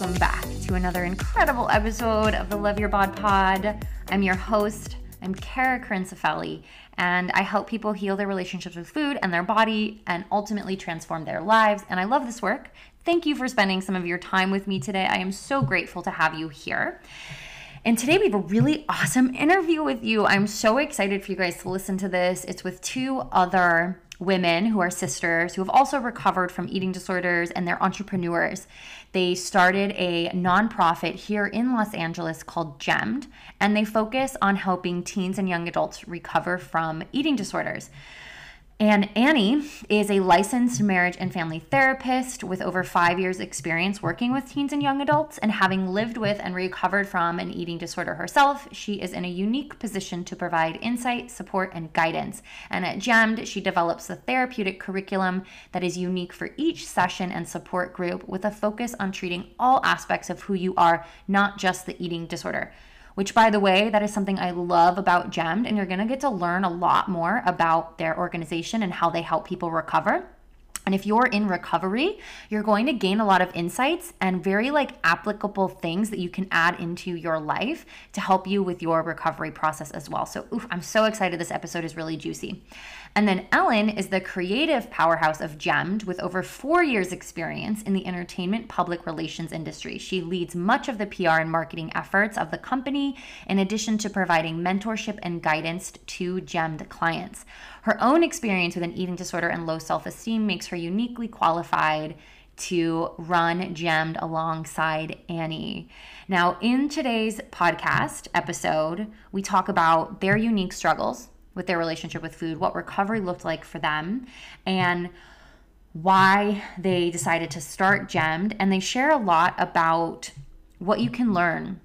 welcome back to another incredible episode of the Love Your Bod Pod. I'm your host. I'm Kara Krincefeli, and I help people heal their relationships with food and their body and ultimately transform their lives. And I love this work. Thank you for spending some of your time with me today. I am so grateful to have you here. And today we have a really awesome interview with you. I'm so excited for you guys to listen to this. It's with two other women who are sisters who have also recovered from eating disorders and they're entrepreneurs. They started a nonprofit here in Los Angeles called GEMmed, and they focus on helping teens and young adults recover from eating disorders. And Annie is a licensed marriage and family therapist with over five years' experience working with teens and young adults. And having lived with and recovered from an eating disorder herself, she is in a unique position to provide insight, support, and guidance. And at GEMmed, she develops a therapeutic curriculum that is unique for each session and support group with a focus on treating all aspects of who you are, not just the eating disorder which by the way, that is something I love about GEMmed. And you're going to get to learn a lot more about their organization and how they help people recover. And if you're in recovery, you're going to gain a lot of insights and very like applicable things that you can add into your life to help you with your recovery process as well. So, oof, I'm so excited. This episode is really juicy. And then Ellen is the creative powerhouse of GEMmed with over four years' experience in the entertainment public relations industry. She leads much of the PR and marketing efforts of the company, in addition to providing mentorship and guidance to GEMmed clients. Her own experience with an eating disorder and low self esteem makes her uniquely qualified to run GEMmed alongside Annie. Now, in today's podcast episode, we talk about their unique struggles with their relationship with food, what recovery looked like for them, and why they decided to start GEMmed. And they share a lot about what you can learn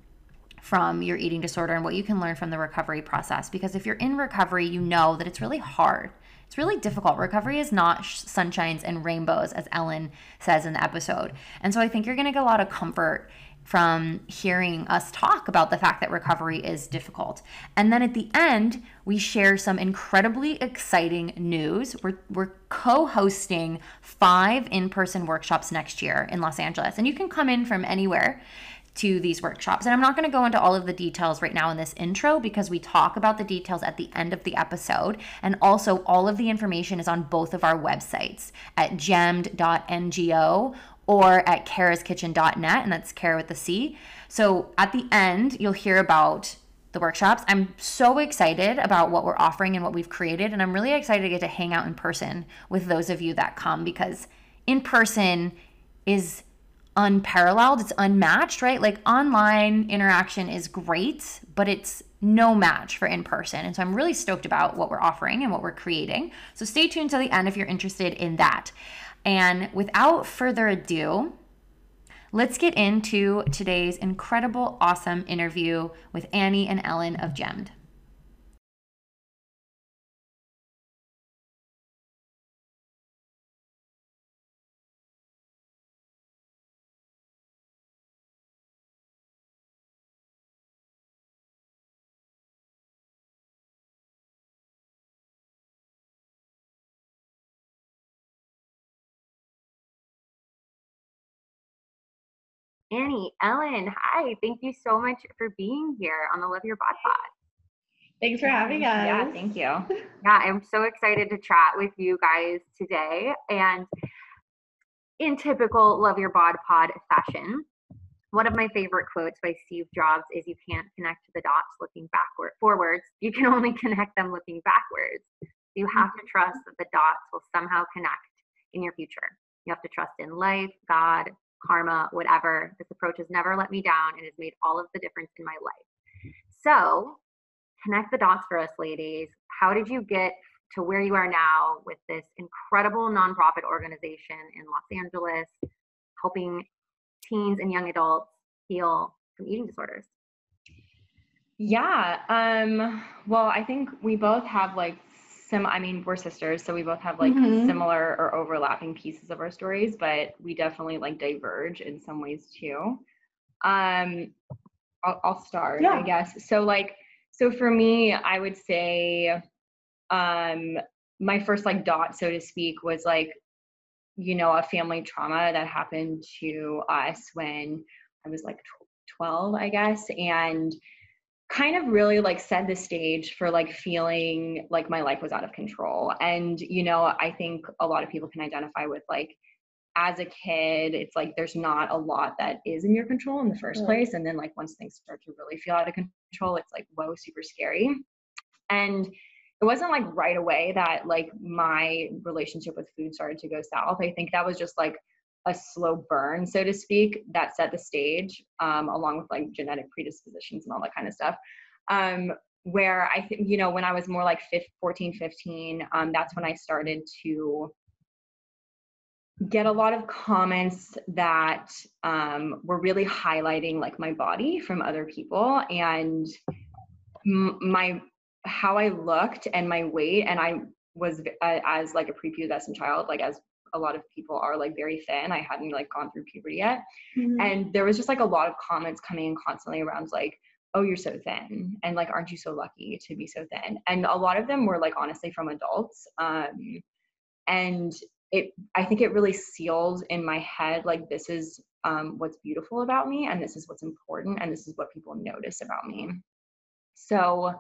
from your eating disorder and what you can learn from the recovery process. Because if you're in recovery, you know that it's really hard. It's really difficult. Recovery is not sunshines and rainbows, as Ellen says in the episode. And so I think you're going to get a lot of comfort from hearing us talk about the fact that recovery is difficult. And then at the end, we share some incredibly exciting news. We're, we're co hosting five in person workshops next year in Los Angeles. And you can come in from anywhere to these workshops. And I'm not going to go into all of the details right now in this intro because we talk about the details at the end of the episode. And also, all of the information is on both of our websites at gemmed.ngo or at karaskitchen.net, and that's Kara with the C. So at the end, you'll hear about the workshops. I'm so excited about what we're offering and what we've created, and I'm really excited to get to hang out in person with those of you that come because in person is unparalleled, it's unmatched, right? Like online interaction is great, but it's no match for in person. And so I'm really stoked about what we're offering and what we're creating. So stay tuned till the end if you're interested in that. And without further ado, let's get into today's incredible, awesome interview with Annie and Ellen of GEMmed. Annie, Ellen, hi. Thank you so much for being here on the Love Your Bod Pod. Thanks for having mm, us. Yeah, thank you. Yeah, I'm so excited to chat with you guys today. And in typical Love Your Bod Pod fashion, one of my favorite quotes by Steve Jobs is you can't connect the dots looking backward forwards. You can only connect them looking backwards. You have to mm-hmm. trust that the dots will somehow connect in your future. You have to trust in life, God, karma, whatever. This approach has never let me down and has made all of the difference in my life. So, connect the dots for us, ladies. How did you get to where you are now with this incredible nonprofit organization in Los Angeles, helping teens and young adults heal from eating disorders? Yeah. Um, well, I think we both have like sim I mean, we're sisters, so we both have like mm-hmm. similar or overlapping pieces of our stories, but we definitely like diverge in some ways too. Um I'll, I'll start, yeah. I guess. So like so for me, I would say um my first like dot so to speak was like you know a family trauma that happened to us when I was like 12, I guess, and kind of really like set the stage for like feeling like my life was out of control. And you know, I think a lot of people can identify with like as a kid, it's like there's not a lot that is in your control in the first place. And then like once things start to really feel out of control, it's like whoa, super scary. And it wasn't like right away that like my relationship with food started to go south. I think that was just like a slow burn, so to speak, that set the stage, um, along with like genetic predispositions and all that kind of stuff. Um, where I think, you know, when I was more like 15, 14, 15, um, that's when I started to get a lot of comments that um, were really highlighting like my body from other people and m- my how I looked and my weight and I was uh, as like a prepubescent child like as a lot of people are like very thin. I hadn't like gone through puberty yet. Mm-hmm. and there was just like a lot of comments coming in constantly around like oh you're so thin and like aren't you so lucky to be so thin? And a lot of them were like honestly from adults. Um and it i think it really sealed in my head like this is um, what's beautiful about me and this is what's important and this is what people notice about me. So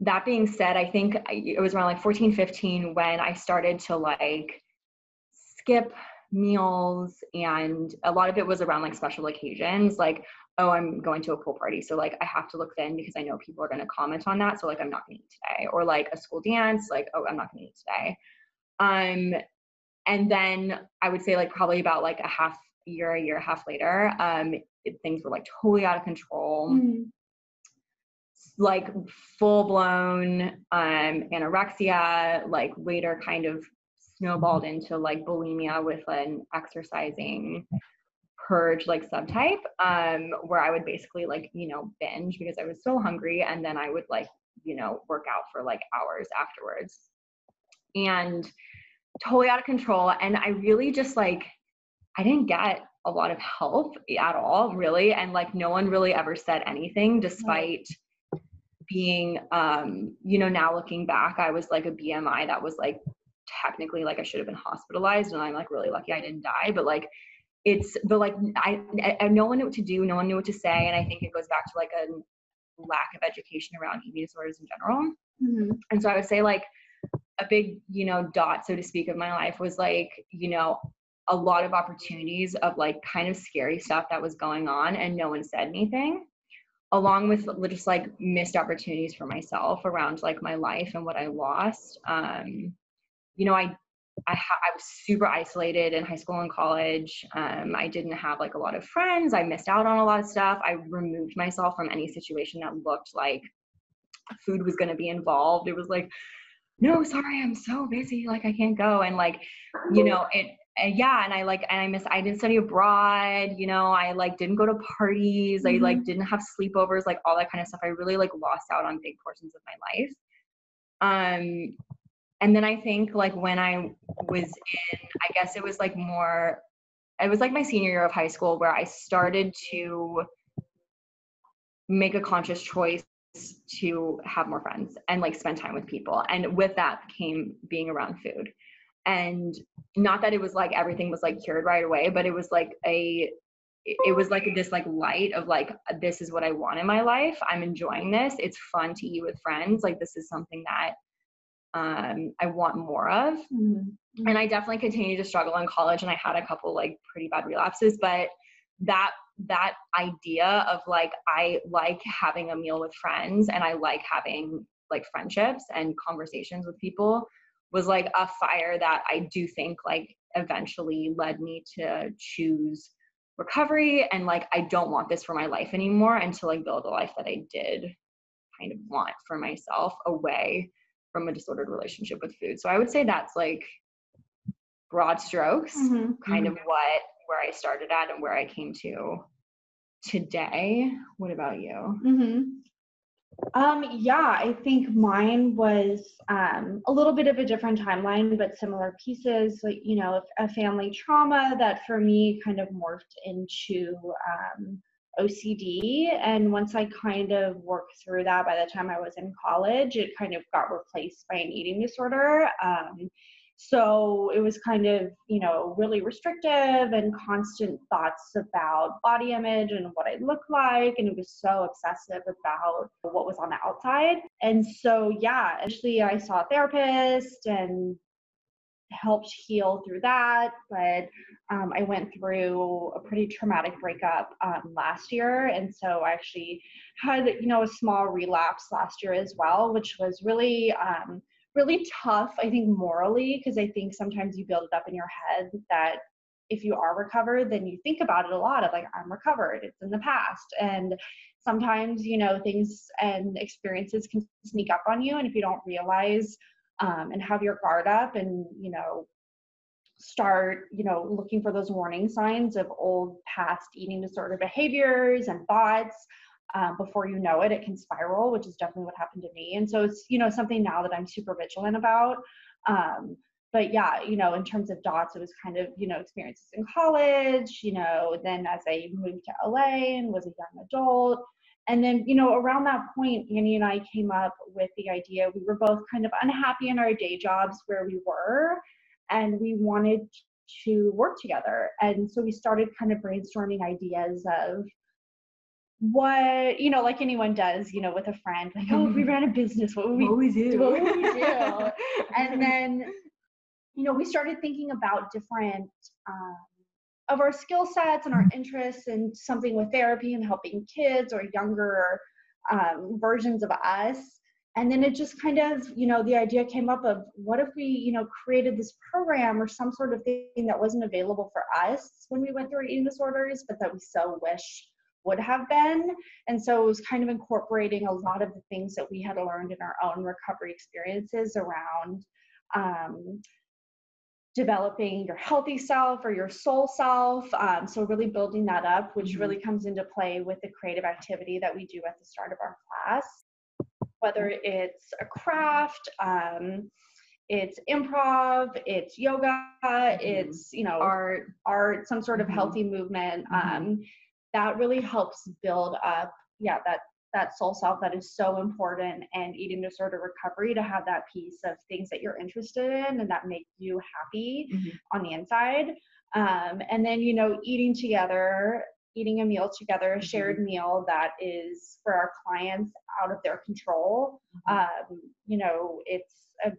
that being said i think it was around like 14 15 when i started to like skip meals and a lot of it was around like special occasions like oh i'm going to a pool party so like i have to look thin because i know people are going to comment on that so like i'm not going to eat today or like a school dance like oh i'm not going to eat today um and then I would say like probably about like a half year, a year and a half later, um, it, things were like totally out of control. Mm-hmm. Like full blown um, anorexia, like later kind of snowballed into like bulimia with an exercising purge like subtype um where i would basically like you know binge because i was so hungry and then i would like you know work out for like hours afterwards and totally out of control. And I really just like, I didn't get a lot of help at all, really. And like, no one really ever said anything despite being, um, you know, now looking back, I was like a BMI that was like technically like I should have been hospitalized. And I'm like really lucky I didn't die. But like, it's, but like, I, I, no one knew what to do. No one knew what to say. And I think it goes back to like a lack of education around eating disorders in general. Mm-hmm. And so I would say like, a big you know dot so to speak of my life was like you know a lot of opportunities of like kind of scary stuff that was going on and no one said anything along with just like missed opportunities for myself around like my life and what i lost um you know i I, ha- I was super isolated in high school and college. Um, I didn't have like a lot of friends. I missed out on a lot of stuff. I removed myself from any situation that looked like food was going to be involved. It was like no sorry i'm so busy like i can't go and like you know it and yeah and i like and i miss i didn't study abroad you know i like didn't go to parties mm-hmm. i like mm-hmm. didn't have sleepovers like all that kind of stuff i really like lost out on big portions of my life um and then i think like when i was in i guess it was like more it was like my senior year of high school where i started to make a conscious choice to have more friends and like spend time with people. And with that came being around food. And not that it was like everything was like cured right away, but it was like a it was like this like light of like this is what I want in my life. I'm enjoying this. It's fun to eat with friends. Like this is something that um I want more of. Mm-hmm. And I definitely continued to struggle in college and I had a couple like pretty bad relapses, but that that idea of like I like having a meal with friends and I like having like friendships and conversations with people was like a fire that I do think like eventually led me to choose recovery and like I don't want this for my life anymore and to like build a life that I did kind of want for myself away from a disordered relationship with food. So I would say that's like broad strokes mm-hmm. kind mm-hmm. of what where I started at and where I came to today. What about you? Mm-hmm. Um, yeah, I think mine was um, a little bit of a different timeline, but similar pieces. Like you know, a family trauma that for me kind of morphed into um, OCD, and once I kind of worked through that, by the time I was in college, it kind of got replaced by an eating disorder. Um, so it was kind of, you know, really restrictive and constant thoughts about body image and what I looked like. And it was so obsessive about what was on the outside. And so, yeah, actually, I saw a therapist and helped heal through that. But um, I went through a pretty traumatic breakup um, last year. And so I actually had, you know, a small relapse last year as well, which was really, um, really tough, I think, morally, because I think sometimes you build it up in your head that if you are recovered, then you think about it a lot of like, I'm recovered, it's in the past. And sometimes, you know, things and experiences can sneak up on you. And if you don't realize um, and have your guard up and, you know, start, you know, looking for those warning signs of old past eating disorder behaviors and thoughts, um, before you know it, it can spiral, which is definitely what happened to me. And so it's, you know, something now that I'm super vigilant about. Um, but yeah, you know, in terms of dots, it was kind of, you know, experiences in college, you know, then as I moved to LA and was a young adult. And then, you know, around that point, Annie and I came up with the idea we were both kind of unhappy in our day jobs where we were, and we wanted to work together. And so we started kind of brainstorming ideas of, what you know like anyone does you know with a friend like oh if we mm-hmm. ran a business what would we, what would we do what would we do and then you know we started thinking about different um, of our skill sets and our mm-hmm. interests and something with therapy and helping kids or younger um, versions of us and then it just kind of you know the idea came up of what if we you know created this program or some sort of thing that wasn't available for us when we went through eating disorders but that we so wish would have been. And so it was kind of incorporating a lot of the things that we had learned in our own recovery experiences around um, developing your healthy self or your soul self. Um, so really building that up, which mm-hmm. really comes into play with the creative activity that we do at the start of our class, whether it's a craft, um, it's improv, it's yoga, mm-hmm. it's you know art, art, some sort of mm-hmm. healthy movement. Mm-hmm. Um, that really helps build up yeah that that soul self that is so important and eating disorder recovery to have that piece of things that you're interested in and that make you happy mm-hmm. on the inside um, and then you know eating together eating a meal together a shared mm-hmm. meal that is for our clients out of their control mm-hmm. um, you know it's a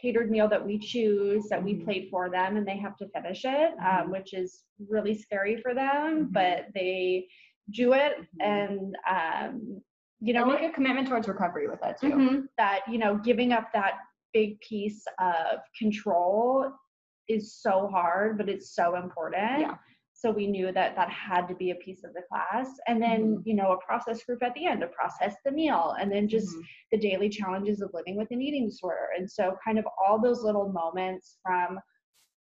catered meal that we choose that we mm-hmm. played for them and they have to finish it um, mm-hmm. which is really scary for them mm-hmm. but they do it and um, you know make a commitment towards recovery with that too mm-hmm. that you know giving up that big piece of control is so hard but it's so important yeah so we knew that that had to be a piece of the class and then mm-hmm. you know a process group at the end to process the meal and then just mm-hmm. the daily challenges of living with an eating disorder and so kind of all those little moments from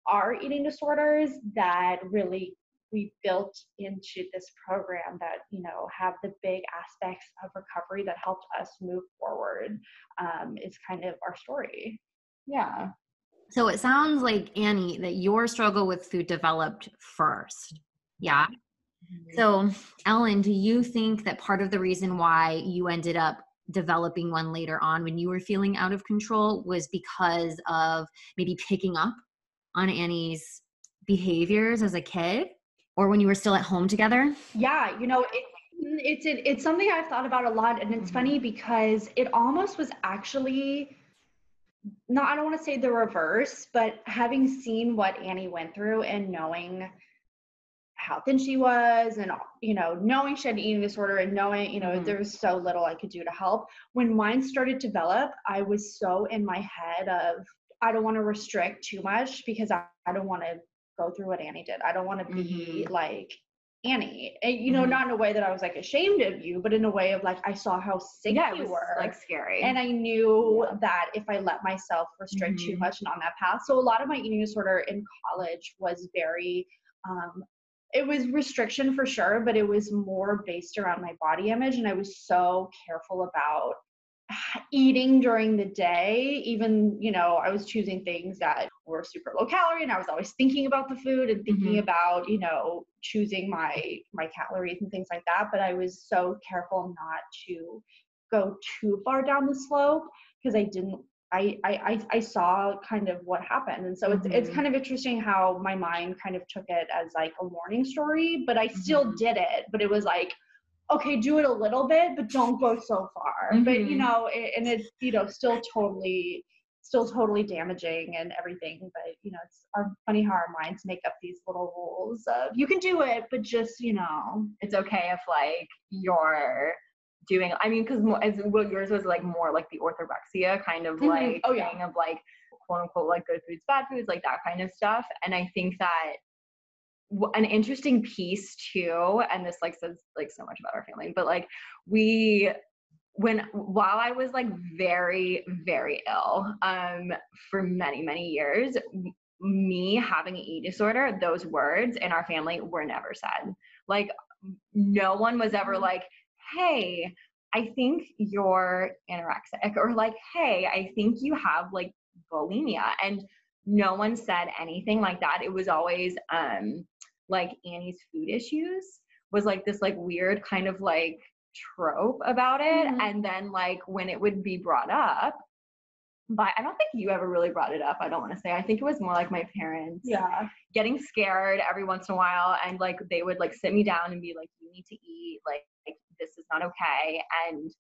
our eating disorders that really we built into this program that you know have the big aspects of recovery that helped us move forward um, is kind of our story yeah so it sounds like Annie that your struggle with food developed first. Yeah. Mm-hmm. So, Ellen, do you think that part of the reason why you ended up developing one later on when you were feeling out of control was because of maybe picking up on Annie's behaviors as a kid or when you were still at home together? Yeah, you know, it, it's it, it's something I've thought about a lot and it's mm-hmm. funny because it almost was actually not I don't want to say the reverse, but having seen what Annie went through and knowing how thin she was and you know knowing she had an eating disorder and knowing you know mm-hmm. there was so little i could do to help when mine started to develop i was so in my head of i don't want to restrict too much because i, I don't want to go through what annie did i don't want to be mm-hmm. like Annie. And, you know, mm-hmm. not in a way that I was like ashamed of you, but in a way of like I saw how sick yeah, you were. Like scary. And I knew yeah. that if I let myself restrict mm-hmm. too much and on that path. So a lot of my eating disorder in college was very um it was restriction for sure, but it was more based around my body image. And I was so careful about eating during the day even you know i was choosing things that were super low calorie and i was always thinking about the food and thinking mm-hmm. about you know choosing my my calories and things like that but i was so careful not to go too far down the slope because i didn't I, I I saw kind of what happened, and so it's it's Mhm. kind of interesting how my mind kind of took it as like a warning story, but I still Mhm. did it. But it was like, okay, do it a little bit, but don't go so far. But you Mhm. know, it, and it's you know still totally still totally damaging and everything. But you know, it's our funny how our minds make up these little rules of you can do it, but just you know, it's okay if like you're doing i mean because as what yours was like more like the orthorexia kind of Mhm. like Oh, yeah. thing of like quote unquote like good foods bad foods like that kind of stuff and i think that an interesting piece too and this like says like so much about our family but like we when while i was like very very ill um for many many years me having an eat disorder those words in our family were never said. Like no one was ever like hey i think you're anorexic or like hey i think you have like bulimia and no one said anything like that. It was always um like annie's food issues was like this like weird kind of like trope about it Mhm. and then like when it would be brought up but i don't think you ever really brought it up i don't want to say i think it was more like my parents yeah, getting scared every once in a while and like they would like sit me down and be like you need to eat like, like this is not okay and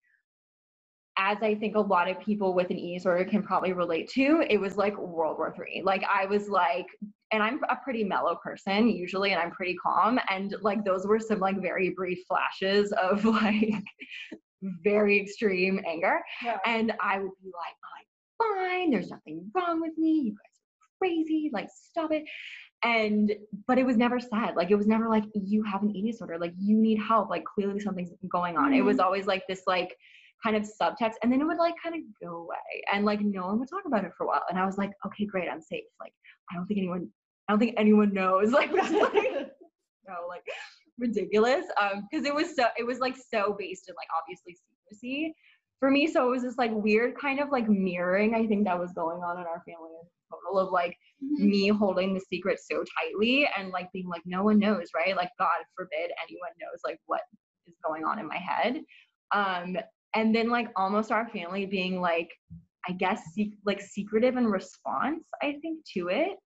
as i think a lot of people with an eating disorder can probably relate to it was like world war three like i was like and i'm a pretty mellow person usually and i'm pretty calm and like those were some like very brief flashes of like very extreme anger yeah. and I would be like, I'm fine. There's nothing wrong with me. You guys are crazy. Like, stop it. And, but it was never said. Like, it was never like, you have an eating disorder. Like, you need help. Like, clearly something's going on. It mm-hmm. was always like this, like, kind of subtext. And then it would, like, kind of go away. And, like, no one would talk about it for a while. And I was like, okay, great. I'm safe. Like, I don't think anyone, I don't think anyone knows. Like, that's like, no, like, ridiculous. Um, because it was so, it was like so based in, like, obviously secrecy for me so it was this like weird kind of like mirroring i think that was going on in our family as total of like Mhm. me holding the secret so tightly and like being like no one knows right like god forbid anyone knows like what is going on in my head um and then like almost our family being like i guess like secretive in response i think to it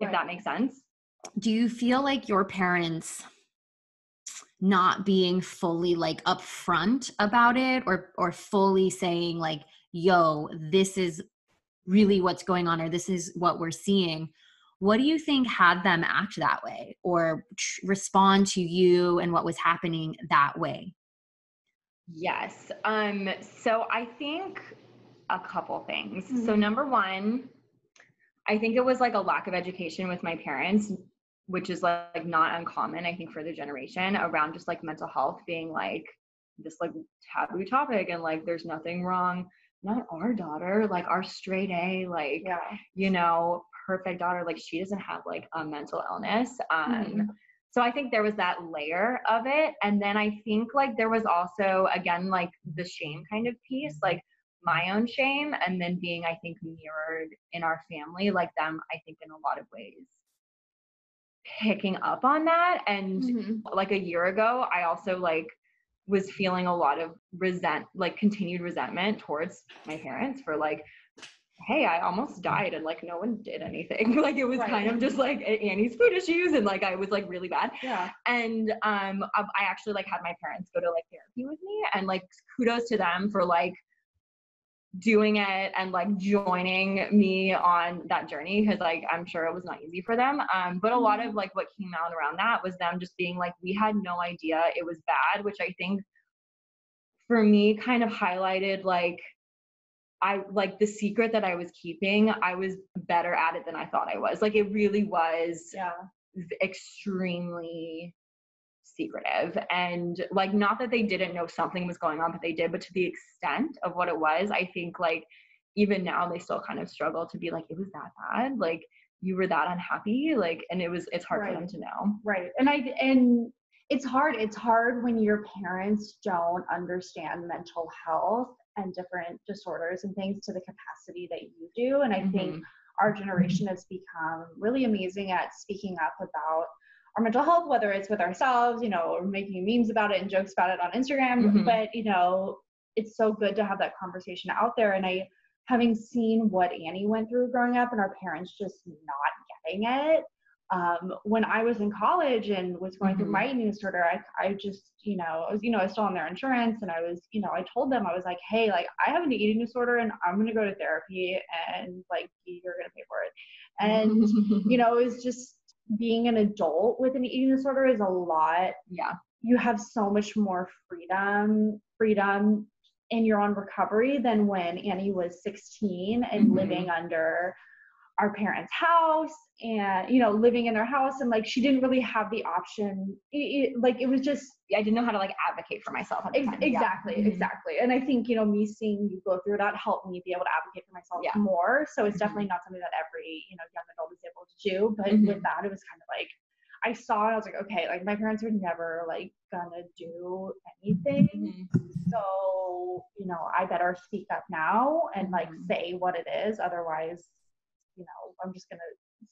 if Right. that makes sense do you feel like your parents not being fully like upfront about it or or fully saying like yo this is really what's going on or this is what we're seeing what do you think had them act that way or tr- respond to you and what was happening that way Yes. Um, so I think a couple things. So Mhm. number one, I think it was like a lack of education with my parents, which is like, like not uncommon, I think, for the generation around just like mental health being like this like taboo topic and like there's nothing wrong. Not our daughter, like our straight A, like yeah. you know, perfect daughter, like she doesn't have like a mental illness. Um, Mhm. so I think there was that layer of it. And then I think like there was also, again, like the shame kind of piece, like my own shame, and then being, I think, mirrored in our family, like them, I think, in a lot of ways picking up on that. And Mhm. like a year ago, I also like was feeling a lot of resent, like continued resentment towards my parents for like, hey, I almost died and like no one did anything. like it was Right. kind of just like Annie's food issues and like I was like really bad. Yeah. And um I actually like had my parents go to like therapy with me and like kudos to them for like doing it and like joining me on that journey because like I'm sure it was not easy for them. Um, but a lot of like what came out around that was them just being like, we had no idea it was bad, which I think for me kind of highlighted like I like the secret that I was keeping, I was better at it than I thought I was. Like it really was Yeah. extremely secretive and like not that they didn't know something was going on but they did but to the extent of what it was i think like even now they still kind of struggle to be like it was that bad like you were that unhappy like and it was it's hard for them to know Right. And I and it's hard. It's hard when your parents don't understand mental health and different disorders and things to the capacity that you do. And I think Mhm. our generation has become really amazing at speaking up about our mental health, whether it's with ourselves, you know, or making memes about it and jokes about it on Instagram. Mhm. But, you know, it's so good to have that conversation out there. And I having seen what Annie went through growing up and our parents just not getting it. Um, when I was in college and was going mm-hmm. through my eating disorder, I, I just, you know, I was, you know, I was still on their insurance and I was, you know, I told them, I was like, hey, like I have an eating disorder and I'm going to go to therapy and like you're going to pay for it. And, you know, it was just being an adult with an eating disorder is a lot. Yeah. You have so much more freedom, freedom in your own recovery than when Annie was 16 and mm-hmm. living under our parents' house and you know living in their house and like she didn't really have the option it, it, like it was just i didn't know how to like advocate for myself ex- exactly yeah. exactly and i think you know me seeing you go through that helped me be able to advocate for myself yeah. more so it's mm-hmm. definitely not something that every you know young adult is able to do but mm-hmm. with that it was kind of like i saw it i was like okay like my parents are never like gonna do anything mm-hmm. so you know i better speak up now and like mm-hmm. say what it is otherwise you know i'm just gonna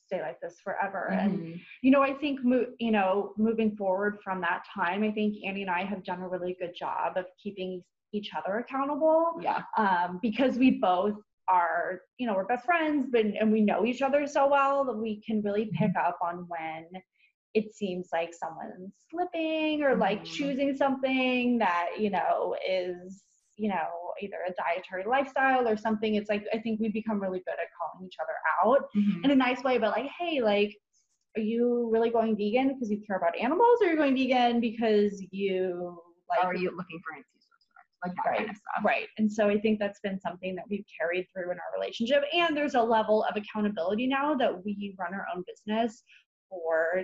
stay like this forever mm-hmm. and you know i think mo- you know moving forward from that time i think annie and i have done a really good job of keeping each other accountable yeah um, because we both are you know we're best friends but and we know each other so well that we can really pick mm-hmm. up on when it seems like someone's slipping or like mm-hmm. choosing something that you know is you know either a dietary lifestyle or something it's like i think we become really good at calling each other out mm-hmm. in a nice way but like hey like are you really going vegan because you care about animals or are you going vegan because you like are you looking for an like that right, kind of stuff. Right. And so I think that's been something that we've carried through in our relationship. And there's a level of accountability now that we run our own business for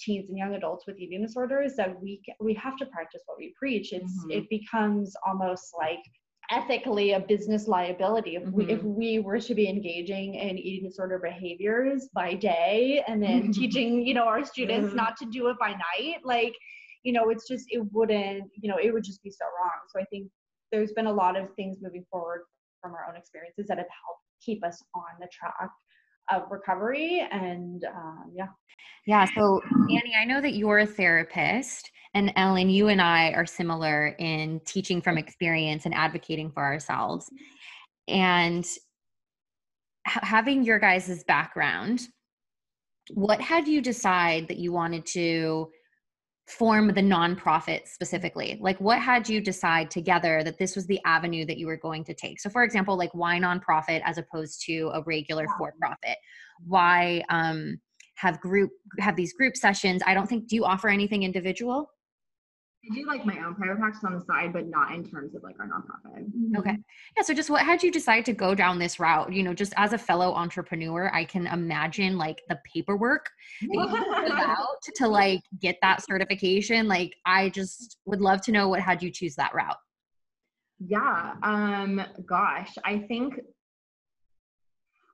teens and young adults with eating disorders that we we have to practice what we preach it's mm-hmm. it becomes almost like ethically a business liability if, mm-hmm. we, if mm-hmm. we were to be engaging in eating disorder behaviors by day and then mm-hmm. teaching you know our students mm-hmm. not to do it by night like you know it's just it wouldn't you know it would just be so wrong so i think there's been a lot of things moving forward from our own experiences that have helped keep us on the track of recovery and um, yeah. Yeah so annie i know that you're a therapist and ellen you and i are similar in teaching from experience and advocating for ourselves. And ha- having your guys' background what had you decide that you wanted to form the nonprofit specifically? Like, what had you decide together that this was the avenue that you were going to take? So, for example, like why nonprofit as opposed to a regular for profit? Why um, have group have these group sessions? I don't think. Do you offer anything individual? I do like my own private practice on the side, but not in terms of like our nonprofit. Mm-hmm. Okay. Yeah. So just what had you decide to go down this route? You know, just as a fellow entrepreneur, I can imagine like the paperwork out to like get that certification. Like I just would love to know what had you choose that route. Yeah. Um, gosh, I think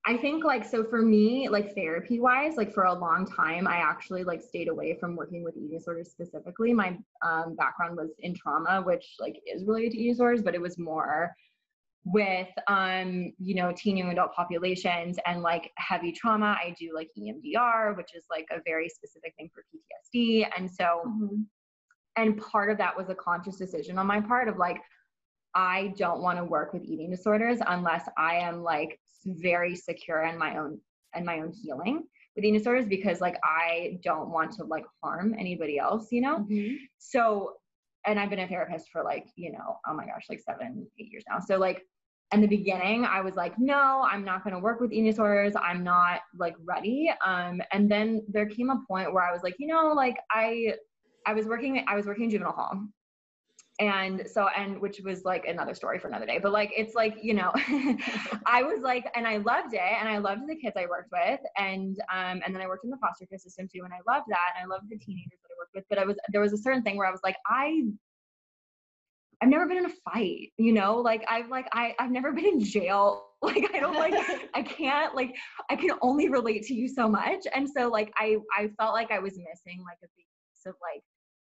I think like so for me, like therapy wise, like for a long time, I actually like stayed away from working with eating disorders specifically. My um, background was in trauma, which like is related to eating disorders, but it was more with um you know teen young adult populations and like heavy trauma i do like emdr which is like a very specific thing for ptsd and so mm-hmm. and part of that was a conscious decision on my part of like i don't want to work with eating disorders unless i am like very secure in my own in my own healing with eating disorders because like I don't want to like harm anybody else, you know? Mm-hmm. So and I've been a therapist for like, you know, oh my gosh, like seven, eight years now. So like in the beginning, I was like, no, I'm not gonna work with eating disorders. I'm not like ready. Um, and then there came a point where I was like, you know, like I I was working, I was working in juvenile hall and so and which was like another story for another day but like it's like you know i was like and i loved it and i loved the kids i worked with and um and then i worked in the foster care system too and i loved that and i loved the teenagers that i worked with but i was there was a certain thing where i was like i I've never been in a fight, you know, like I've like I I've never been in jail. Like I don't like I can't like I can only relate to you so much. And so like I I felt like I was missing like a piece of like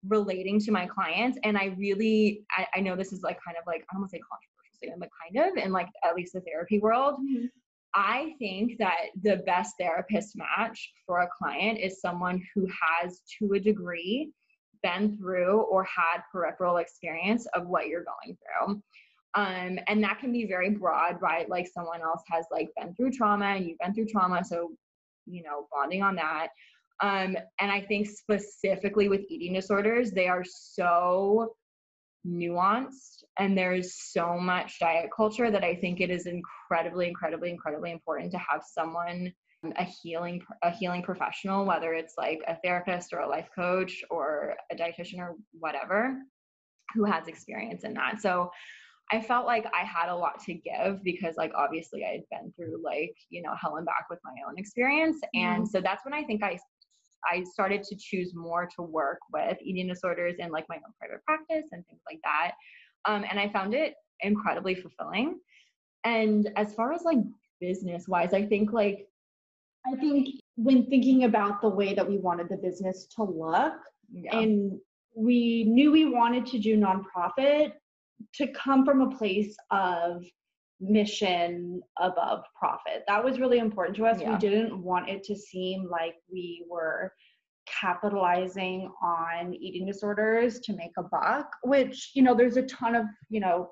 relating to my clients. And I really, I, I know this is like kind of like, I don't want to say controversial statement, but kind of in like at least the therapy world. Mm-hmm. I think that the best therapist match for a client is someone who has, to a degree, been through or had peripheral experience of what you're going through. Um, and that can be very broad, right? Like someone else has like been through trauma and you've been through trauma. So, you know, bonding on that. Um, and I think specifically with eating disorders, they are so nuanced and there's so much diet culture that I think it is incredibly, incredibly, incredibly important to have someone a healing a healing professional whether it's like a therapist or a life coach or a dietitian or whatever who has experience in that so i felt like i had a lot to give because like obviously i had been through like you know hell and back with my own experience and mm-hmm. so that's when i think i i started to choose more to work with eating disorders in like my own private practice and things like that um, and i found it incredibly fulfilling and as far as like business wise i think like I think when thinking about the way that we wanted the business to look, yeah. and we knew we wanted to do nonprofit to come from a place of mission above profit. That was really important to us. Yeah. We didn't want it to seem like we were capitalizing on eating disorders to make a buck, which, you know, there's a ton of, you know,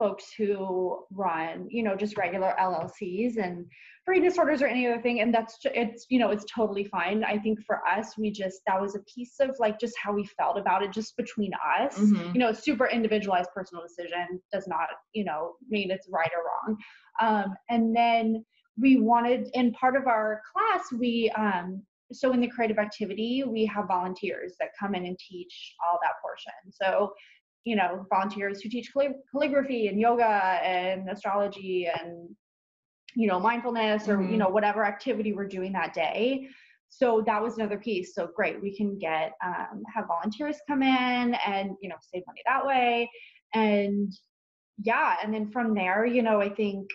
folks who run, you know, just regular LLCs and brain disorders or any other thing. And that's, it's, you know, it's totally fine. I think for us, we just, that was a piece of like just how we felt about it just between us. Mm-hmm. You know, super individualized personal decision does not, you know, mean it's right or wrong. Um, and then we wanted, in part of our class, we, um, so in the creative activity, we have volunteers that come in and teach all that portion. So you know volunteers who teach calligraphy and yoga and astrology and you know mindfulness or mm-hmm. you know whatever activity we're doing that day. So that was another piece. So great we can get um, have volunteers come in and you know save money that way. And yeah and then from there you know i think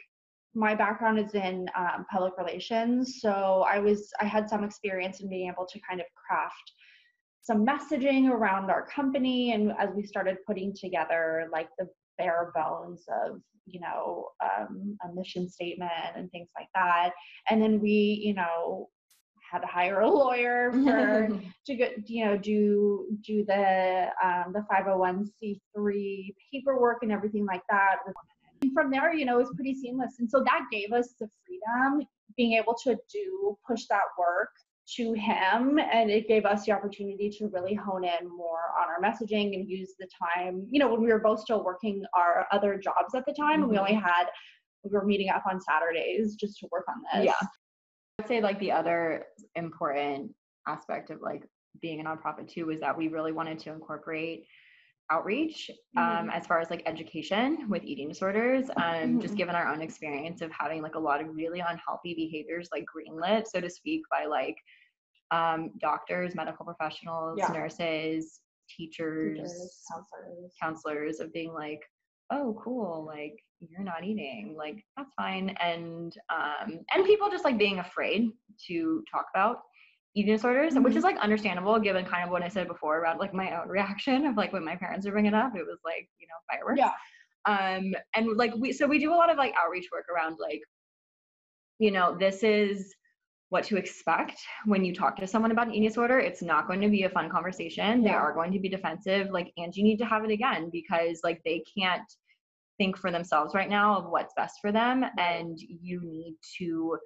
my background is in um, public relations. So i was i had some experience in being able to kind of craft some messaging around our company and as we started putting together like the bare bones of you know um, a mission statement and things like that. And then we you know had to hire a lawyer for to get you know do do the um, the 501c3 paperwork and everything like that. And from there you know it was pretty seamless. And so that gave us the freedom being able to do push that work to him and it gave us the opportunity to really hone in more on our messaging and use the time you know when we were both still working our other jobs at the time mm-hmm. we only had we were meeting up on saturdays just to work on this yeah i'd say like the other important aspect of like being a nonprofit too was that we really wanted to incorporate outreach um, mm-hmm. as far as like education with eating disorders um, mm-hmm. just given our own experience of having like a lot of really unhealthy behaviors like greenlit so to speak by like um, doctors medical professionals yeah. nurses teachers, teachers counselors. counselors of being like oh cool like you're not eating like that's fine and um and people just like being afraid to talk about eating disorders, mm-hmm. which is like understandable given kind of what I said before about like my own reaction of like when my parents were bringing it up, it was like, you know, fireworks. Yeah. Um, and like we, so we do a lot of like outreach work around like, you know, this is what to expect when you talk to someone about an eating disorder. It's not going to be a fun conversation. Yeah. They are going to be defensive, like, and you need to have it again because like they can't think for themselves right now of what's best for them. And you need to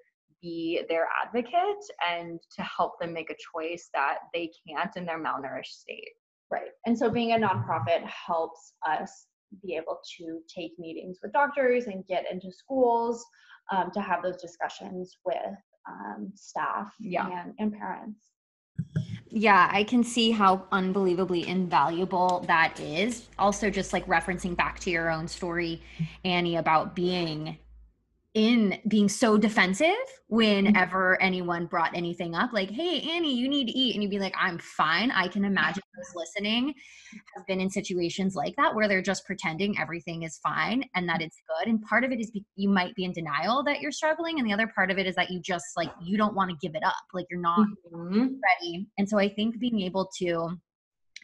be their advocate and to help them make a choice that they can't in their malnourished state. Right. And so being a nonprofit helps us be able to take meetings with doctors and get into schools um, to have those discussions with um, staff yeah. and, and parents. Yeah, I can see how unbelievably invaluable that is. Also, just like referencing back to your own story, Annie, about being in being so defensive mm-hmm. whenever mm-hmm. anyone brought anything up like hey annie you need to eat and you'd be like i'm fine i can imagine those listening have been in situations like that where they're just pretending everything is fine and that it's good and part of it is be- you might be in denial that you're struggling and the other part of it is that you just like you don't want to give it up like you're not mm-hmm. ready and so i think being able to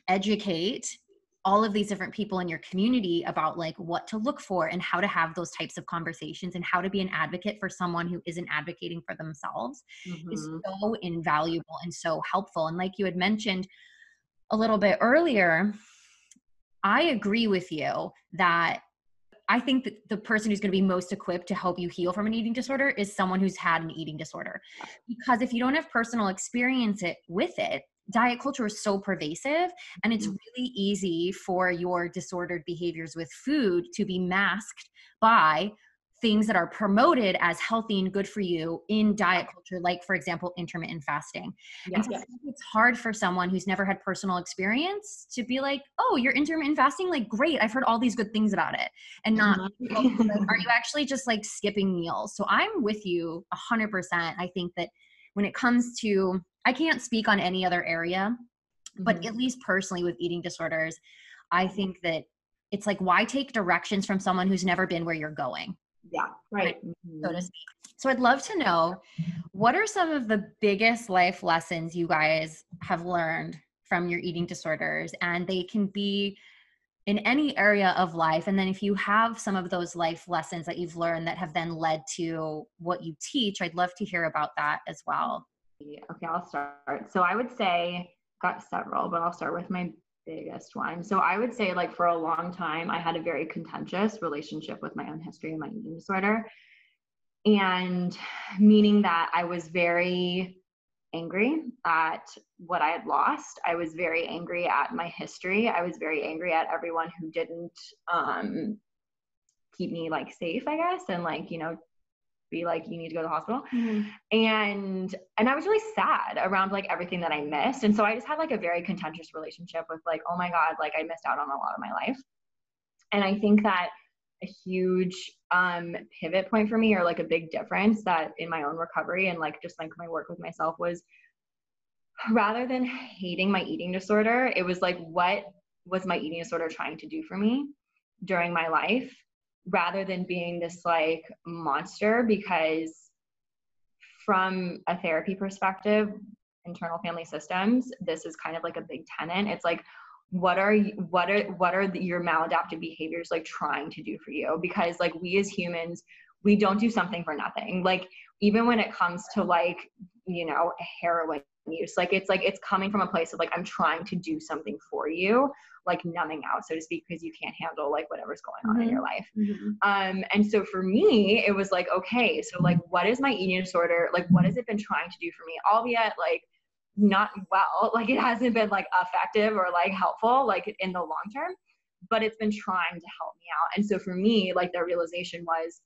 educate all of these different people in your community about like what to look for and how to have those types of conversations and how to be an advocate for someone who isn't advocating for themselves mm-hmm. is so invaluable and so helpful and like you had mentioned a little bit earlier i agree with you that I think that the person who's going to be most equipped to help you heal from an eating disorder is someone who's had an eating disorder. Because if you don't have personal experience it with it, diet culture is so pervasive and it's Mhm. really easy for your disordered behaviors with food to be masked by things that are promoted as healthy and good for you in diet culture like for example intermittent fasting and so it's hard for someone who's never had personal experience to be like, oh, you're intermittent fasting? Like, great. I've heard all these good things about it. And not, like, are you actually just like skipping meals? So I'm with you 100%. I think that when it comes to, I can't speak on any other area, but Mhm. at least personally with eating disorders, I think that it's like, why take directions from someone who's never been where you're going? yeah. Right. so to Mhm. speak. So I'd love to know what are some of the biggest life lessons you guys have learned from your eating disorders and they can be in any area of life and then if you have some of those life lessons that you've learned that have then led to what you teach I'd love to hear about that as well. Okay, I'll start. So I would say got several, but I'll start with my biggest one. So I would say like for a long time I had a very contentious relationship with my own history and my eating disorder. And meaning that I was very angry at what I had lost. I was very angry at my history. I was very angry at everyone who didn't um keep me like safe, I guess, and like, you know, be like you need to go to the hospital Mhm. and and i was really sad around like everything that i missed and so i just had like a very contentious relationship with like oh my god like i missed out on a lot of my life and i think that a huge um pivot point for me or like a big difference that in my own recovery and like just like my work with myself was rather than hating my eating disorder it was like what was my eating disorder trying to do for me during my life rather than being this like monster because from a therapy perspective internal family systems this is kind of like a big tenant. it's like what are what are what are the, your maladaptive behaviors like trying to do for you? Because like we as humans we don't do something for nothing. Like even when it comes to like you know heroin use like it's like it's coming from a place of like i'm trying to do something for you like numbing out so to speak because you can't handle like whatever's going on in your life. Mhm. um and so for me it was like okay so like what is my eating disorder? Like what has it been trying to do for me? Albeit like not well like it hasn't been like effective or like helpful like in the long term but it's been trying to help me out and so for me like the realization was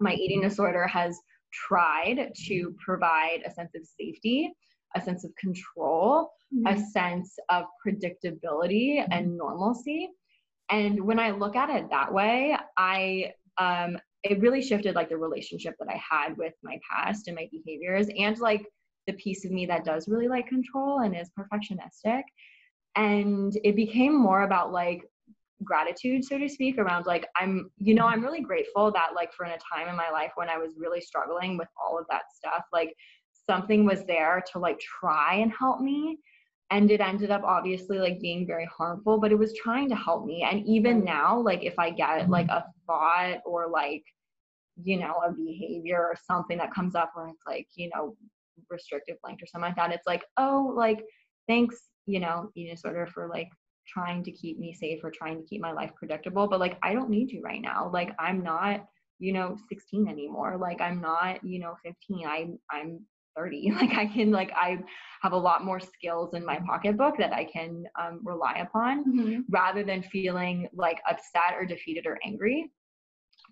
my eating disorder has tried to provide a sense of safety a sense of control a Mhm. sense of predictability and normalcy. And when I look at it that way, I um it really shifted like the relationship that I had with my past and my behaviors and like the piece of me that does really like control and is perfectionistic. And it became more about like gratitude so to speak around like i'm you know i'm really grateful that like for in a time in my life when i was really struggling with all of that stuff like something was there to like try and help me. And it ended up obviously like being very harmful but it was trying to help me. And even now like if i get mm-hmm. like a thought or like you know a behavior or something that comes up where it's like you know restrictive linked or something like that. It's like oh like thanks you know eating disorder for like trying to keep me safe or trying to keep my life predictable but like i don't need you right now. Like i'm not you know 16 anymore. Like i'm not you know 15 i'm i'm 30 like i can like i have a lot more skills in my pocketbook that i can um, rely upon Mhm. rather than feeling like upset or defeated or angry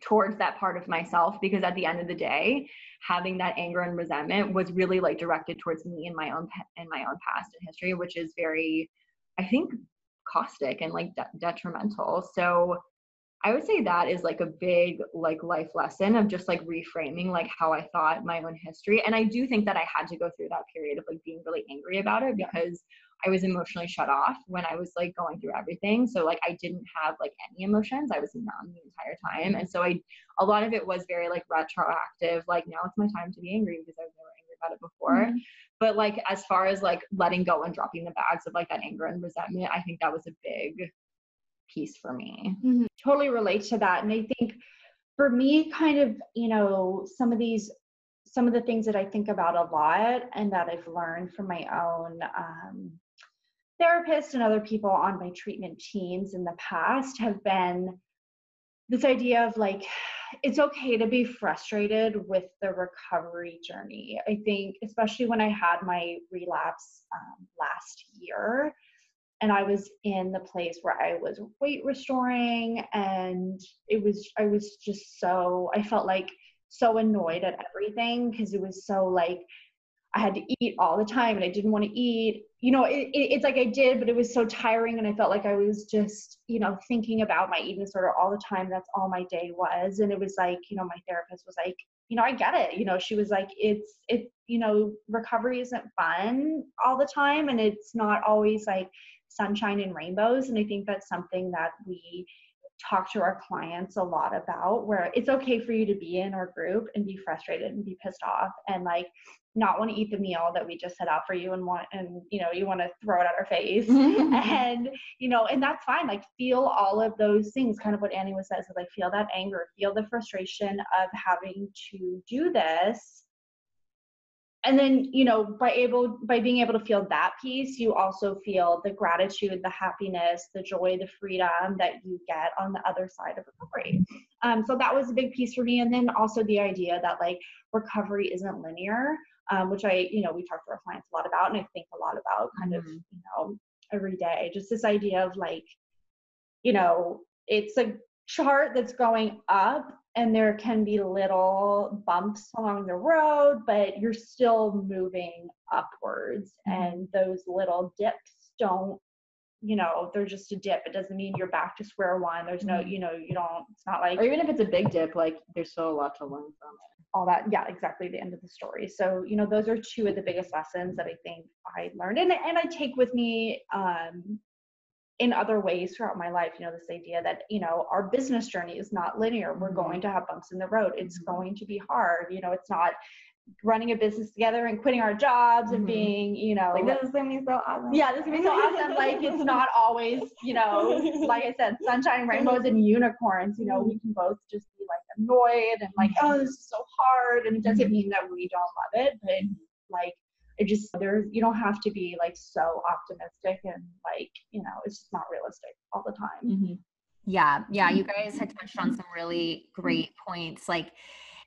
towards that part of myself because at the end of the day having that anger and resentment was really like directed towards me and my own in my own past and history which is very i think caustic and like de- detrimental. So i would say that is like a big like life lesson of just like reframing like how i thought my own history. And i do think that i had to go through that period of like being really angry about it because I was emotionally shut off when I was like going through everything. So like I didn't have like any emotions. I was numb the entire time. And so I a lot of it was very like retroactive, like now it's my time to be angry because I was never angry about it before. Mhm. But like as far as like letting go and dropping the bags of like that anger and resentment, I think that was a big piece for me. Mhm. Totally relate to that. And I think for me, kind of, you know, some of these, some of the things that I think about a lot and that I've learned from my own um, therapist and other people on my treatment teams in the past have been this idea of like it's okay to be frustrated with the recovery journey. I think, especially when I had my relapse um, last year, and I was in the place where I was weight restoring, and it was, I was just so, I felt like so annoyed at everything because it was so like, I had to eat all the time and I didn't want to eat. You know, it, it, it's like I did, but it was so tiring and I felt like I was just, you know, thinking about my eating disorder all the time. That's all my day was. And it was like, you know, my therapist was like, you know, I get it. You know, she was like, it's, it, you know, recovery isn't fun all the time and it's not always like sunshine and rainbows. And I think that's something that we, talk to our clients a lot about where it's okay for you to be in our group and be frustrated and be pissed off and like not want to eat the meal that we just set out for you and want and you know you want to throw it at our face. And you know and that's fine like feel all of those things kind of what annie was says is like feel that anger feel the frustration of having to do this and then you know by able by being able to feel that piece you also feel the gratitude the happiness the joy the freedom that you get on the other side of recovery. Um, so that was a big piece for me. And then also the idea that like recovery isn't linear um, which i you know we talk to our clients a lot about and i think a lot about kind mm-hmm. of you know every day. Just this idea of like you know it's a chart that's going up and there can be little bumps along the road, but you're still moving upwards. Mm-hmm. And those little dips don't, you know, they're just a dip. It doesn't mean you're back to square one. There's no, mm-hmm. you know, you don't, it's not like. Or even if it's a big dip, like there's still a lot to learn from it. All that, yeah, exactly the end of the story. So, you know, those are two of the biggest lessons that I think I learned. And, and I take with me um, in other ways throughout my life you know this idea that you know our business journey is not linear we're mm-hmm. going to have bumps in the road it's mm-hmm. going to be hard you know it's not running a business together and quitting our jobs mm-hmm. and being you know like this is gonna be so awesome yeah this is gonna be so awesome like it's not always you know like i said sunshine rainbows and unicorns you know we can both just be like annoyed and like oh this is so hard and it doesn't mm-hmm. mean that we don't love it but like it just there's you don't have to be like so optimistic and like you know it's just not realistic all the time. Mm-hmm. yeah yeah you guys had touched on some really great points like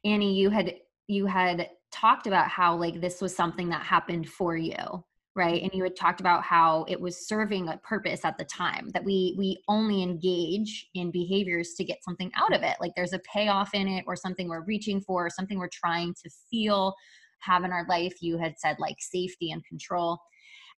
annie you had you had talked about how like this was something that happened for you right? And you had talked about how it was serving a purpose at the time that we we only engage in behaviors to get something out of it. Like there's a payoff in it or something we're reaching for or something we're trying to feel have in our life. You had said like safety and control.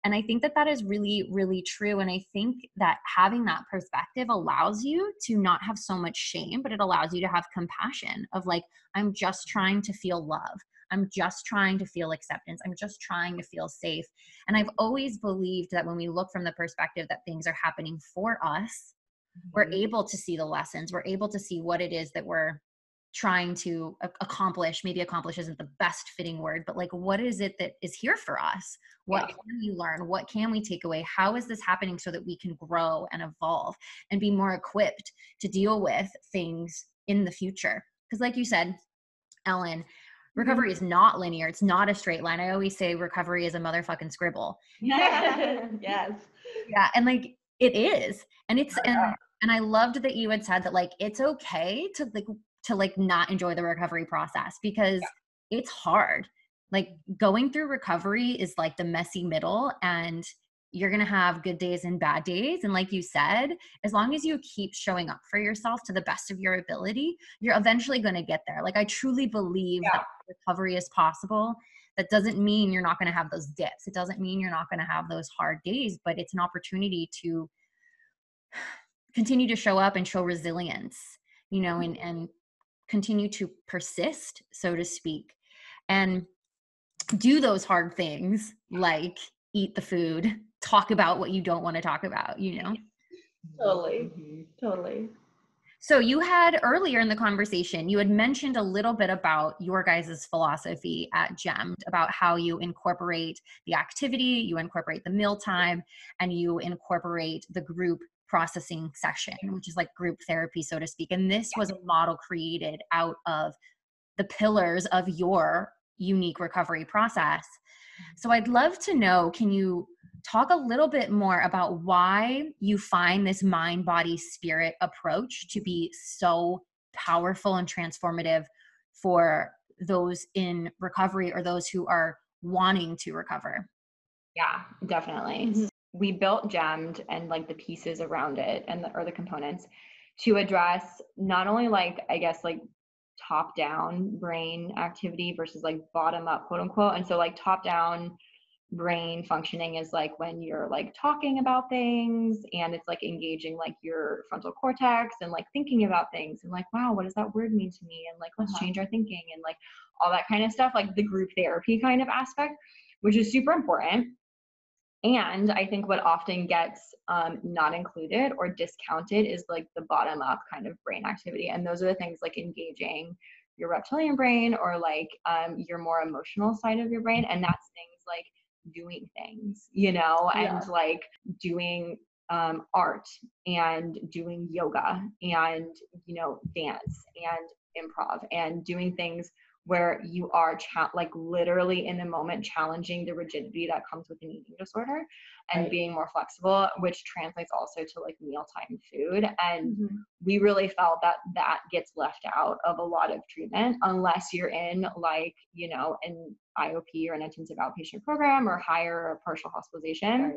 And I think that that is really, really true. And I think that having that perspective allows you to not have so much shame, but it allows you to have compassion of like, I'm just trying to feel love. I'm just trying to feel acceptance. I'm just trying to feel safe. And I've always believed that when we look from the perspective that things are happening for us, mm-hmm. we're able to see the lessons. We're able to see what it is that we're trying to accomplish maybe accomplish isn't the best fitting word but like what is it that is here for us? What yeah. can we learn? What can we take away? How is this happening so that we can grow and evolve and be more equipped to deal with things in the future? Because like you said ellen mm-hmm. recovery is not linear. It's not a straight line. I always say recovery is a motherfucking scribble. Yes. Yeah and like it is and it's and and I loved that you had said that like it's okay to like to like not enjoy the recovery process because yeah. it's hard. Like going through recovery is like the messy middle and you're going to have good days and bad days and like you said as long as you keep showing up for yourself to the best of your ability you're eventually going to get there like i truly believe yeah. that recovery is possible that doesn't mean you're not going to have those dips it doesn't mean you're not going to have those hard days but it's an opportunity to continue to show up and show resilience you know mm-hmm. and and continue to persist, so to speak, and do those hard things like eat the food, talk about what you don't want to talk about, you know? Totally. Mm-hmm. Totally. So you had earlier in the conversation, you had mentioned a little bit about your guys' philosophy at GEMmed about how you incorporate the activity, you incorporate the meal time, and you incorporate the group processing session, which is like group therapy, so to speak. And this was a model created out of the pillars of your unique recovery process. So I'd love to know can you talk a little bit more about why you find this mind body spirit approach to be so powerful and transformative for those in recovery or those who are wanting to recover yeah definitely mm-hmm. We built gemmed and like the pieces around it and the, or the components to address not only like i guess like top down brain activity versus like bottom up quote unquote and so like top down brain functioning is like when you're like talking about things and it's like engaging like your frontal cortex and like thinking about things and like wow what does that word mean to me? and like let's uh-huh. change our thinking and like all that kind of stuff like the group therapy kind of aspect which is super important and i think what often gets um, not included or discounted is like the bottom up kind of brain activity and those are the things like engaging your reptilian brain or like um, your more emotional side of your brain and that's things like doing things, you know, and yeah. like doing um, art and doing yoga and, you know, dance and improv and doing things where you are cha- like literally in the moment challenging the rigidity that comes with an eating disorder and right. being more flexible which translates also to like mealtime food and mm-hmm. we really felt that that gets left out of a lot of treatment unless you're in like you know an iop or an intensive outpatient program or higher or partial hospitalization right.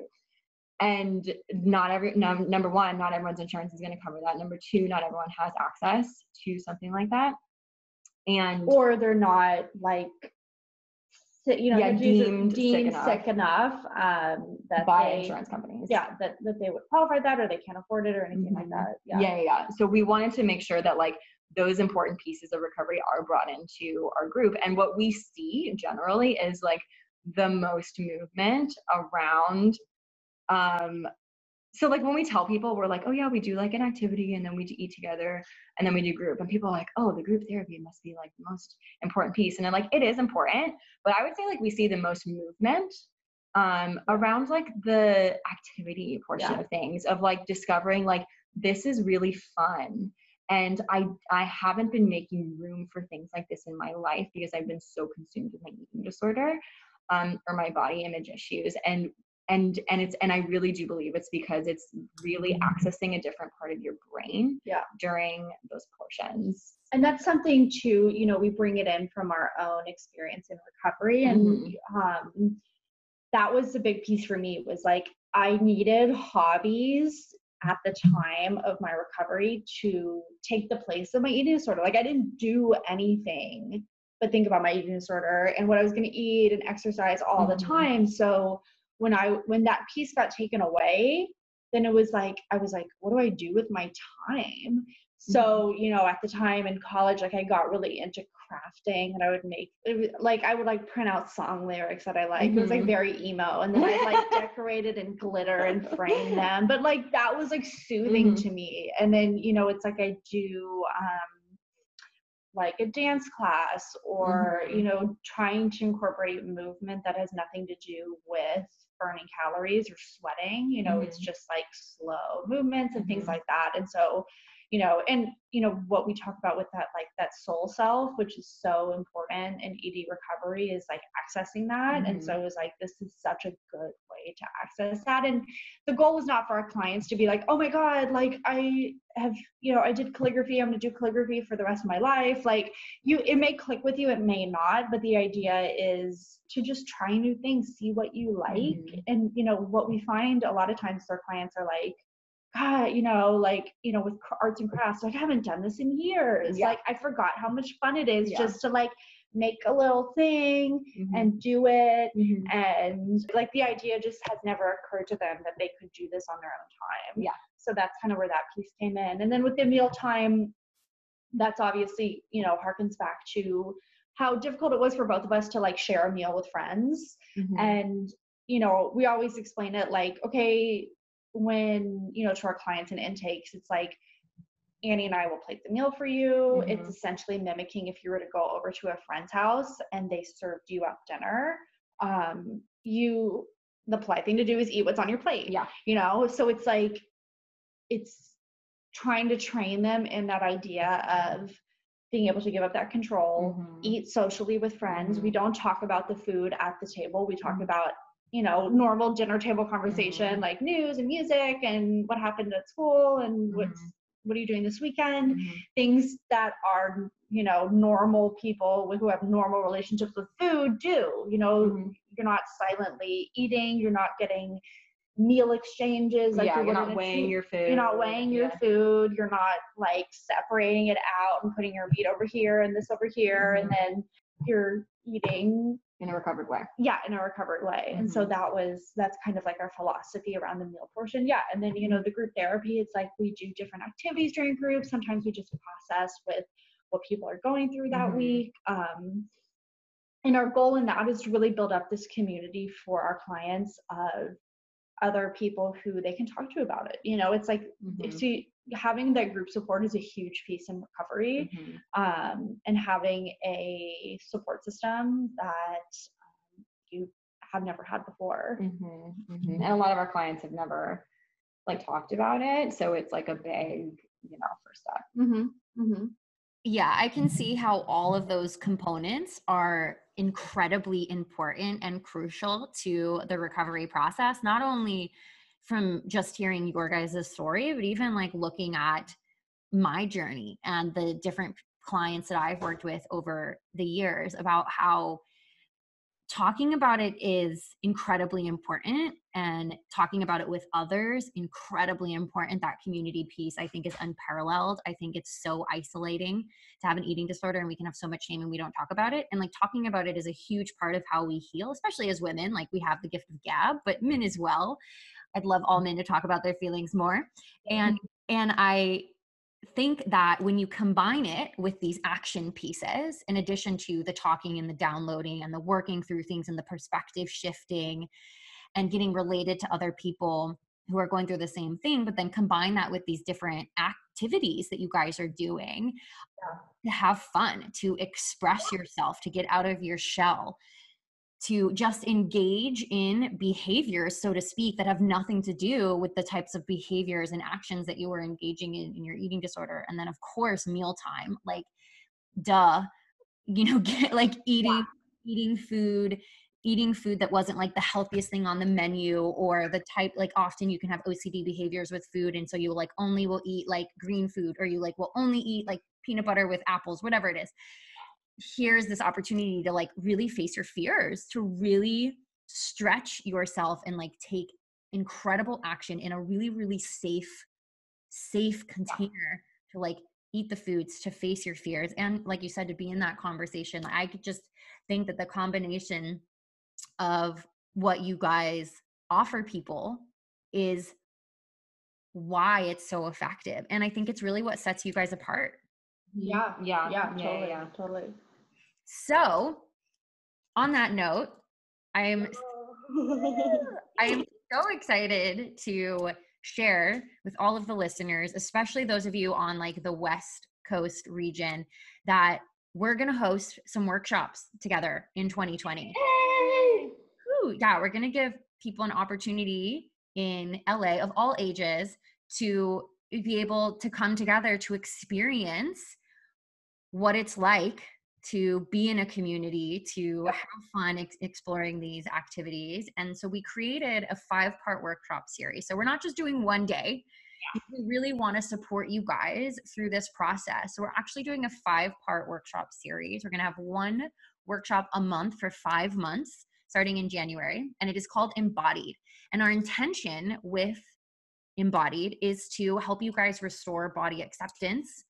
and not every no, number one not everyone's insurance is going to cover that number two not everyone has access to something like that and or they're not like you know yeah, deemed, deemed sick enough, enough um, that by they, insurance companies. Yeah, that, that they would qualify that or they can't afford it or anything mm-hmm. like that. Yeah. yeah, yeah. So we wanted to make sure that like those important pieces of recovery are brought into our group. And what we see generally is like the most movement around um so like when we tell people we're like oh yeah we do like an activity and then we eat together and then we do group and people are like oh the group therapy must be like the most important piece and then like it is important but i would say like we see the most movement um around like the activity portion yeah. of things of like discovering like this is really fun and i i haven't been making room for things like this in my life because i've been so consumed with my eating disorder um, or my body image issues and and and it's and i really do believe it's because it's really mm-hmm. accessing a different part of your brain yeah during those portions and that's something too you know we bring it in from our own experience in recovery and mm-hmm. um that was a big piece for me was like i needed hobbies at the time of my recovery to take the place of my eating disorder like i didn't do anything but think about my eating disorder and what i was going to eat and exercise all mm-hmm. the time so when I when that piece got taken away, then it was like I was like, what do I do with my time? So, mm-hmm. you know, at the time in college, like I got really into crafting and I would make was, like I would like print out song lyrics that I like. Mm-hmm. It was like mm-hmm. very emo. And then I like decorated and glitter and frame them. But like that was like soothing mm-hmm. to me. And then, you know, it's like I do um like a dance class or, mm-hmm. you know, trying to incorporate movement that has nothing to do with burning calories or sweating you know mm-hmm. it's just like slow movements and mm-hmm. things like that and so you know and you know what we talk about with that like that soul self which is so important in ed recovery is like accessing that mm-hmm. and so it was like this is such a good way to access that and the goal was not for our clients to be like oh my god like i have you know i did calligraphy i'm going to do calligraphy for the rest of my life like you it may click with you it may not but the idea is to just try new things see what you like mm-hmm. and you know what we find a lot of times our clients are like God, you know, like, you know, with arts and crafts, like I haven't done this in years. Yeah. Like I forgot how much fun it is yeah. just to like make a little thing mm-hmm. and do it. Mm-hmm. And like the idea just has never occurred to them that they could do this on their own time. Yeah. So that's kind of where that piece came in. And then with the mealtime, that's obviously, you know, harkens back to how difficult it was for both of us to like share a meal with friends. Mm-hmm. And, you know, we always explain it like, okay, when you know to our clients and intakes it's like Annie and I will plate the meal for you. Mm-hmm. It's essentially mimicking if you were to go over to a friend's house and they served you up dinner. Um, you the polite thing to do is eat what's on your plate. Yeah. You know, so it's like it's trying to train them in that idea of being able to give up that control, mm-hmm. eat socially with friends. Mm-hmm. We don't talk about the food at the table. We talk mm-hmm. about you know normal dinner table conversation Mhm. like news and music and what happened at school and what's Mhm. what are you doing this weekend Mhm. things that are you know normal people who have normal relationships with food do you know Mhm. you're not silently eating you're not getting meal exchanges like yeah, you you're not weighing your food. you're not weighing your yeah. food you're not like separating it out and putting your meat over here and this over here and Mm-hmm. then you're eating in a recovered way. yeah in a recovered way and so Mhm. that was that's kind of like our philosophy around the meal portion yeah and then you know the group therapy it's like we do different activities during groups sometimes we just process with what people are going through that Mhm. week um and our goal in that is to really build up this community for our clients of other people who they can talk to about it you know it's like Mhm. see having that group support is a huge piece in recovery Mhm. um, and having a support system that um, you have never had before. Mhm, mhm. And a lot of our clients have never like talked about it, so it's like a big, you know, first step. Mm-hmm. Mm-hmm. Yeah, I can see how all of those components are incredibly important and crucial to the recovery process, not only from just hearing your guys' story, but even like looking at my journey and the different clients that I've worked with over the years about how talking about it is incredibly important and talking about it with others incredibly important. That community piece i think is unparalleled. I think it's so isolating to have an eating disorder and we can have so much shame and we don't talk about it. And like talking about it is a huge part of how we heal especially as women. Like we have the gift of gab but men as well. I'd love all men to talk about their feelings more. And mm-hmm. and i think that when you combine it with these action pieces, in addition to the talking and the downloading and the working through things and the perspective shifting and getting related to other people who are going through the same thing, but then combine that with these different activities that you guys are doing to have fun, to express yourself, to get out of your shell, to just engage in behaviors, so to speak, that have nothing to do with the types of behaviors and actions that you were engaging in in your eating disorder. And then, of course, mealtime, like, duh, you know, get, like eating, eating food, eating food that wasn't like the healthiest thing on the menu or the type like often you can have OCD behaviors with food and so you like only will eat like green food or you like will only eat like peanut butter with apples whatever it is here's this opportunity to like really face your fears to really stretch yourself and like take incredible action in a really really safe safe container to like eat the foods to face your fears and like you said to be in that conversation i could just think that the combination of what you guys offer people is why it's so effective and i think it's really what sets you guys apart Yeah. Yeah, Yeah. yeah, Totally. yeah. Totally. So on that note i'm I am so excited to share with all of the listeners, especially those of you on like the West Coast region, that we're going to host some workshops together in 2020. Ooh, yeah, we're going to give people an opportunity in LA of all ages to be able to come together to experience what it's like to be in a community, to have fun ex- exploring these activities. And so we created a five part workshop series. So we're not just doing one day. We really want to support you guys through this process. So we're actually doing a five part workshop series. We're going to have one workshop a month for five months starting in January, and it is called Embodied. And our intention with Embodied is to help you guys restore body acceptance,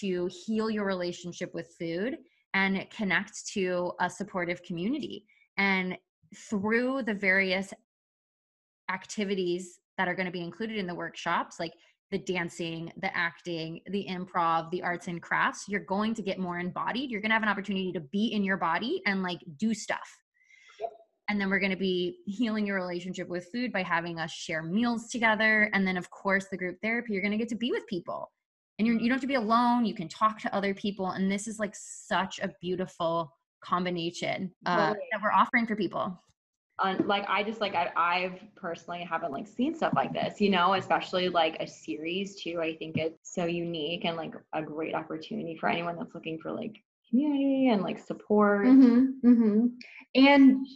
to heal your relationship with food, and connect to a supportive community. And through the various activities that are going to be included in the workshops, like the dancing, the acting, the improv, the arts and crafts, you're going to get more embodied. You're going to have an opportunity to be in your body and like do stuff. And then we're going to be healing your relationship with food by having us share meals together. And then, of course, the group therapy, you're going to get to be with people. And you're, you don't have to be alone. You can talk to other people. And this is like such a beautiful combination uh, that we're offering for people. on like I just like I, I've personally haven't like seen stuff like this, you know, especially like a series too. I think it's so unique and like a great opportunity for anyone that's looking for like community and like support. Mm-hmm, mm-hmm. And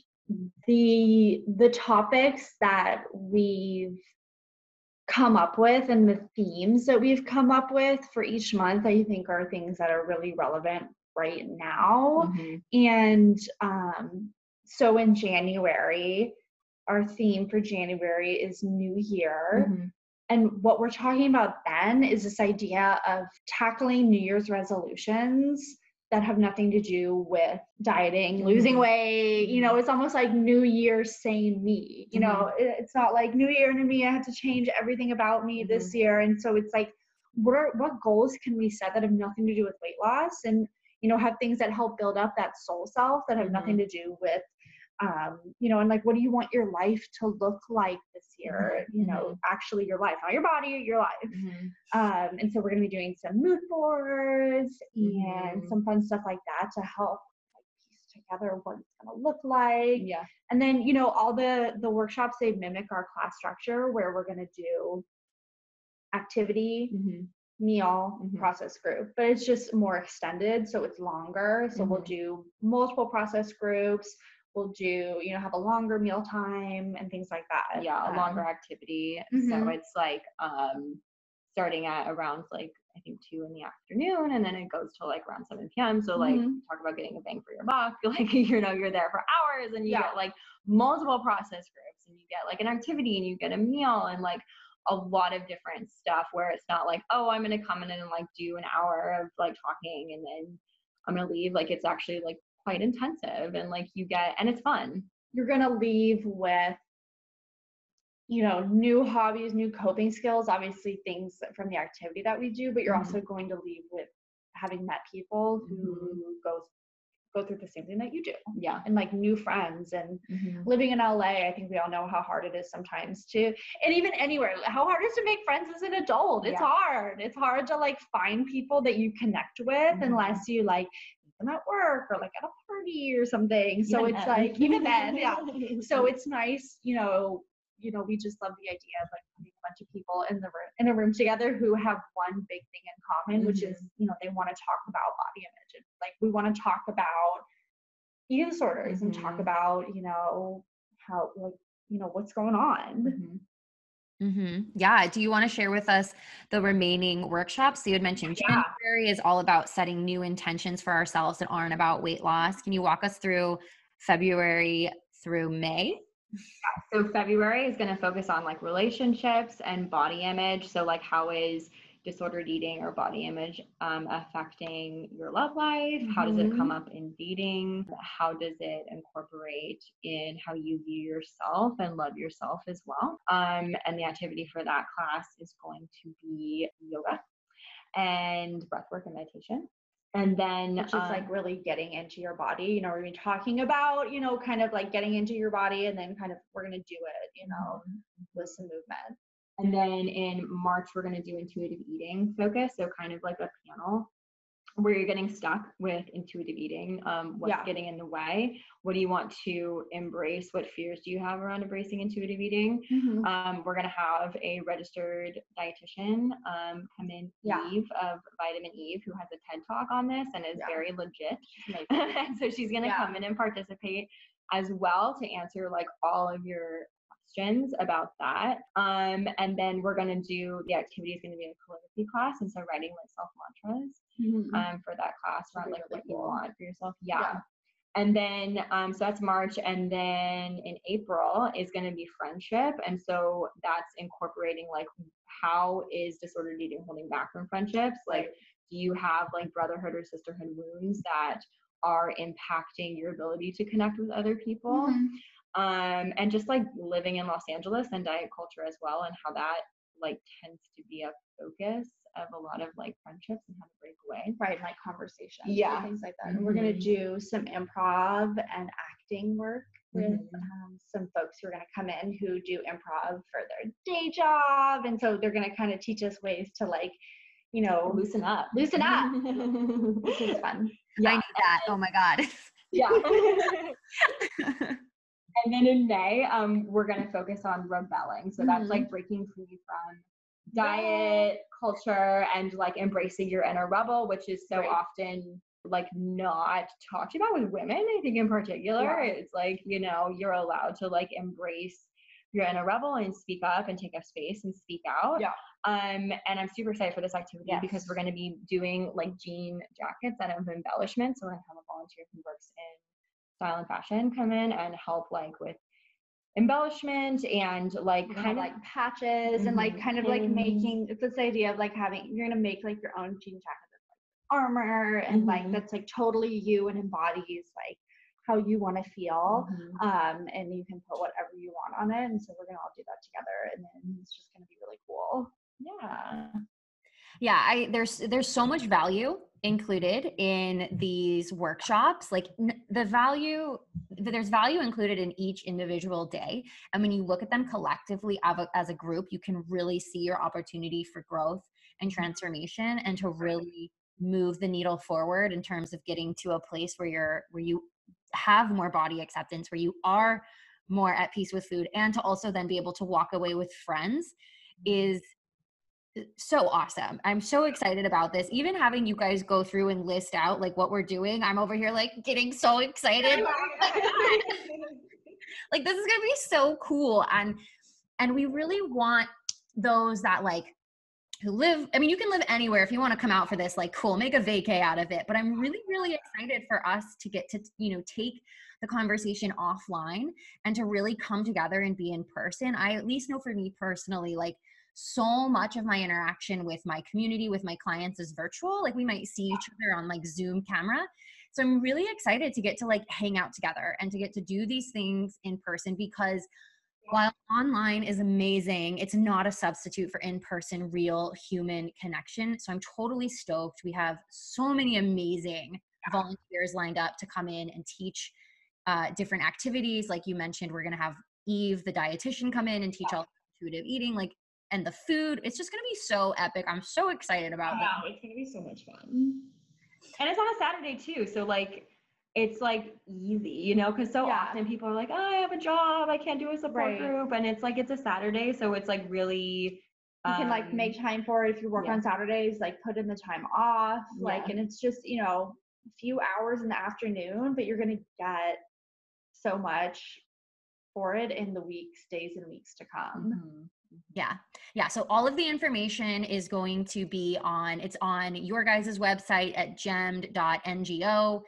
the the topics that we've come up with and the themes that we've come up with for each month i think are things that are really relevant right now Mhm. and um, so in january our theme for january is new year Mhm. and what we're talking about then is this idea of tackling New Year's resolutions that have nothing to do with dieting, mm-hmm. losing Mhm. weight. You know, it's almost like New Year same me. You know, mm-hmm. it- it's not like New Year to me, I have to change everything about me this mm-hmm. year. And so it's like, what are what goals can we set that have nothing to do with weight loss and you know have things that help build up that soul self that have nothing to do with um, you know, and like, what do you want your life to look like this year? You know, actually your life, not your body, your life. Mhm. Um, and so we're going to be doing some mood boards and Mhm. some fun stuff like that to help like, piece together what it's going to look like. Yeah. And then, you know, all the the workshops they mimic our class structure where we're going to do activity, Mhm. meal, Mhm. process group, but it's just more extended, so it's longer. So we'll Mhm. do multiple process groups. We'll do, you know, have a longer meal time and things like that. yeah a Um, longer activity so mhm. it's like um starting at around like i think two in the afternoon and then it goes to like around 7 p.m so like Mhm. talk about getting a bang for your buck like you know you're there for hours and you Yeah. get like multiple process groups and you get like an activity and you get a meal and like a lot of different stuff where it's not like oh i'm gonna come in and like do an hour of like talking and then i'm gonna leave like it's actually like quite intensive and like you get and it's fun you're going to leave with you know new hobbies new coping skills obviously things from the activity that we do but you're Mhm. also going to leave with having met people who goes go through the same thing that you do yeah and like new friends and Mhm. living in LA, I think we all know how hard it is sometimes to, and even anywhere, how hard it is to make friends as an adult. It's Yeah. hard. It's hard to like find people that you connect with Mhm. unless you like at work or like at a party or something. So Even it's then. like even then, yeah. So it's nice, you know. You know, we just love the idea of like putting a bunch of people in the room in a room together who have one big thing in common, which is you know they want to talk about body image and like we want to talk about eating disorders and talk Mhm. about you know how like you know what's going on Mhm. Hmm Yeah. Do you want to share with us the remaining workshops? So you had mentioned Yeah. January is all about setting new intentions for ourselves that aren't about weight loss. Can you walk us through February through May? So February is going to focus on like relationships and body image. So like how is disordered eating or body image um, affecting your love life? How does it come Mhm. up in dating? How does it incorporate in how you view yourself and love yourself as well? Um, and the activity for that class is going to be yoga and breathwork and meditation. And then is um, like really getting into your body you know we're gonna talking about you know kind of like getting into your body and then kind of we're gonna do it you know with some movement And then in March, we're going to do intuitive eating focus. So, kind of like a panel where you're getting stuck with intuitive eating. Um, what's Yeah. getting in the way? What do you want to embrace? What fears do you have around embracing intuitive eating? Um, we're going to have a registered dietitian um, come in, Yeah. Eve of Vitamin Eve, who has a TED talk on this and is Yeah. very legit. So she's going to Yeah. come in and participate as well to answer like all of your questions about that. Um, and then we're going to do the activity is going to be a calligraphy class, and so writing like self mantras um, for that class around like what you want for yourself. Yeah. Yeah. And then, um, so that's March. And then in April is going to be friendship. And so that's incorporating like how is disordered eating holding back from friendships? Like, do you have like brotherhood or sisterhood wounds that are impacting your ability to connect with other people? Mhm. Um, and just like living in Los Angeles and diet culture as well, and how that like tends to be a focus of a lot of like friendships and how to break away. right like conversations and Yeah. things like that and we're gonna Mhm. do some improv and acting work with Mhm. um, some folks who are going to come in who do improv for their day job and so they're going to kind of teach us ways to like you know Loosen up. loosen up which is fun I need that. Oh my God. yeah. and then in May, um, we're gonna focus on rebelling. So that's Mhm. like breaking free from diet culture and like embracing your inner rebel, which is so Right. often like not talked about with women i think in particular Yeah. it's like you know you're allowed to like embrace your inner rebel and speak up and take up space and speak out Yeah. um and i'm super excited for this activity because we're going to be doing like jean jackets that have embellishment so we're going to have a volunteer who works in style and fashion come in and help like with embellishment and like kind kind of like patches and like kind of like making it's this idea of like having you're gonna make like your own jean jacket that's like armor and like Mhm. that's like totally you and embodies like how you want to feel Mhm. um and you can put whatever you want on it and so we're gonna all do that together and then it's just gonna be really cool. Yeah yeah i there's there's so much value included in these workshops. Like n- the value there's value included in each individual day. And when you look at them collectively as a group you can really see your opportunity for growth and transformation and to really move the needle forward in terms of getting to a place where you're where you have more body acceptance where you are more at peace with food and to also then be able to walk away with friends mm-hmm. is so awesome. I'm so excited about this. Even having you guys go through and list out like what we're doing, I'm over here like getting so excited. like this is going to be so cool and and we really want those that like who live I mean you can live anywhere if you want to come out for this like cool, make a vacay out of it, but I'm really really excited for us to get to you know take the conversation offline and to really come together and be in person. I at least know for me personally like so much of my interaction with my community with my clients is virtual. Like we might see each other on like zoom camera. So i'm really excited to get to like hang out together and to get to do these things in person because while online is amazing it's not a substitute for in-person real human connection. So i'm totally stoked. We have so many amazing volunteers lined up to come in and teach uh, different activities. Like you mentioned we're going to have eve the dietitian come in and teach all intuitive eating. Like and the food. It's just going to be so epic. I'm so excited about wow, that. it's gonna be so much fun. And it's on a Saturday too, so like it's like easy, you know, because so Yeah. often people are like, oh, I have a job, I can't do a support Right. group, and it's like it's a Saturday, so it's like really. you can like um, make time for it if you work yeah. on saturdays like put in the time off like Yeah. and it's just you know a few hours in the afternoon but you're gonna get so much for it in the weeks days and weeks to come mhm. Yeah. Yeah. So all of the information is going to be on, it's on your guys' website at gemmed.ngo.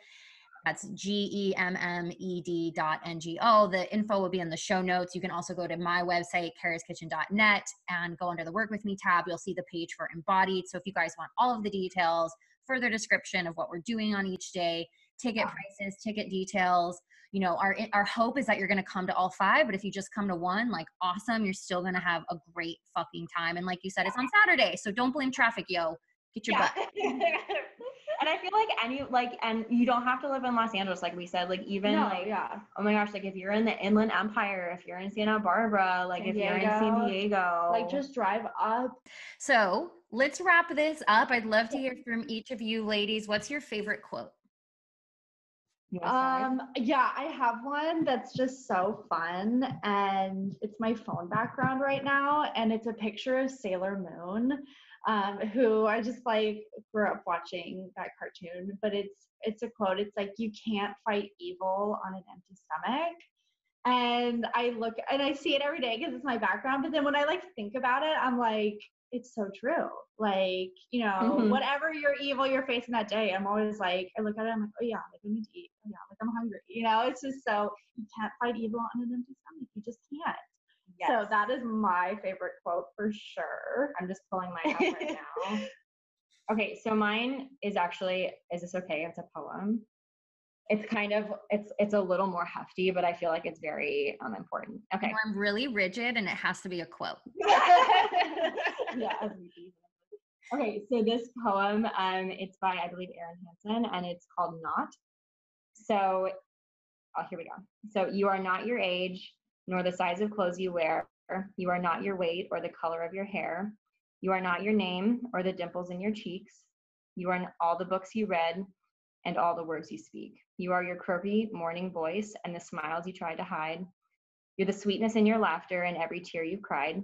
That's G E M M E D dot N G O. The info will be in the show notes. You can also go to my website, karaskitchen.net, and go under the work with me tab. You'll see the page for embodied. So if you guys want all of the details, further description of what we're doing on each day, ticket prices, ticket details, you know, our our hope is that you're going to come to all five, but if you just come to one, like awesome, you're still going to have a great fucking time. And like you said, it's on Saturday, so don't blame traffic, yo. Get your butt. and I feel like any like, and you don't have to live in Los Angeles, like we said. Like even no, like, yeah oh my gosh, like if you're in the Inland Empire, if you're in Santa Barbara, like San if you're in San Diego, Diego, like just drive up So let's wrap this up. I'd love to hear from each of you ladies. What's your favorite quote? Um, yeah, I have one that's just so fun, and it's my phone background right now, and it's a picture of Sailor Moon, um, who I just like grew up watching that cartoon. But it's it's a quote. It's like you can't fight evil on an empty stomach. And I look and I see it every day because it's my background. But then when I like think about it, I'm like, it's so true. Like, you know, Mhm. whatever your evil you're facing that day, I'm always like, I look at it, I'm like, oh yeah, like I need to eat. Oh yeah, like I'm hungry. You know, it's just so you can't fight evil on an empty stomach. You just can't. So that is my favorite quote for sure. I'm just pulling mine up right now. Okay, so mine is actually, is this okay? It's a poem. It's kind of, it's it's a little more hefty, but I feel like it's very um, important. Okay. I'm really rigid and it has to be a quote. yeah. Okay, so this poem, um, it's by I believe Erin Hanson, and it's called Not. So, oh, here we go. So you are not your age, nor the size of clothes you wear. You are not your weight or the color of your hair. You are not your name or the dimples in your cheeks. You are all the books you read and all the words you speak. You are your croaky morning voice and the smiles you try to hide. You're the sweetness in your laughter and every tear you've cried.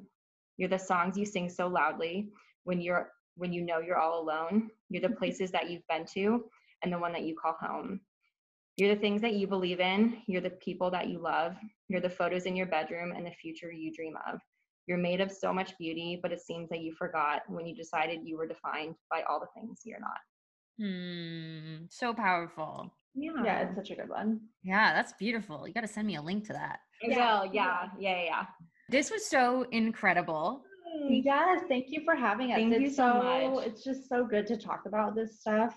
You're the songs you sing so loudly when you're when you know you're all alone. You're the mm-hmm. places that you've been to and the one that you call home. You're the things that you believe in. You're the people that you love. You're the photos in your bedroom and the future you dream of. You're made of so much beauty, but it seems that you forgot when you decided you were defined by all the things you're not. Hmm. So powerful. Yeah. Yeah, it's such a good one. Yeah, that's beautiful. You got to send me a link to that. Yeah, will. Yeah. Yeah. Yeah. This was so incredible. Yes. Thank you for having us. Thank it's you so, so much. It's just so good to talk about this stuff.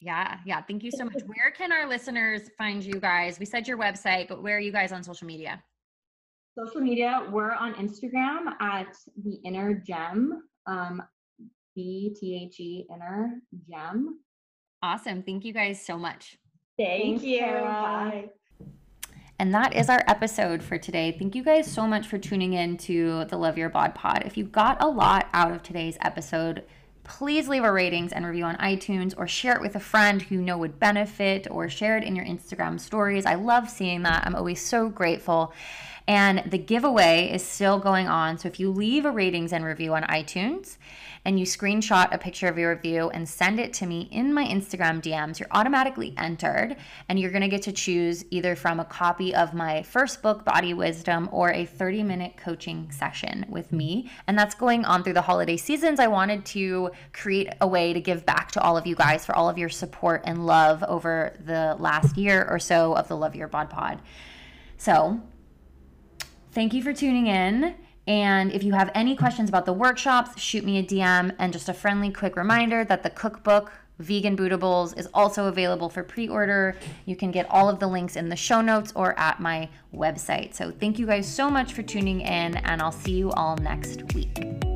Yeah, yeah. Thank you so much. Where can our listeners find you guys? We said your website, but where are you guys on social media? Social media, we're on Instagram at the inner gem, um, B T H E inner gem. Awesome. Thank you guys so much. Thank you. Bye. And that is our episode for today. Thank you guys so much for tuning in to the Love Your Bod Pod. If you got a lot out of today's episode, please leave a ratings and review on iTunes or share it with a friend who you know would benefit or share it in your Instagram stories. I love seeing that. I'm always so grateful. And the giveaway is still going on. So if you leave a ratings and review on iTunes and you screenshot a picture of your review and send it to me in my Instagram DMs, you're automatically entered and you're going to get to choose either from a copy of my first book, Body Wisdom, or a 30 minute coaching session with me. And that's going on through the holiday seasons. I wanted to create a way to give back to all of you guys for all of your support and love over the last year or so of the Love Your Bod Pod. So, Thank you for tuning in. And if you have any questions about the workshops, shoot me a DM. And just a friendly, quick reminder that the cookbook, Vegan Bootables, is also available for pre order. You can get all of the links in the show notes or at my website. So thank you guys so much for tuning in, and I'll see you all next week.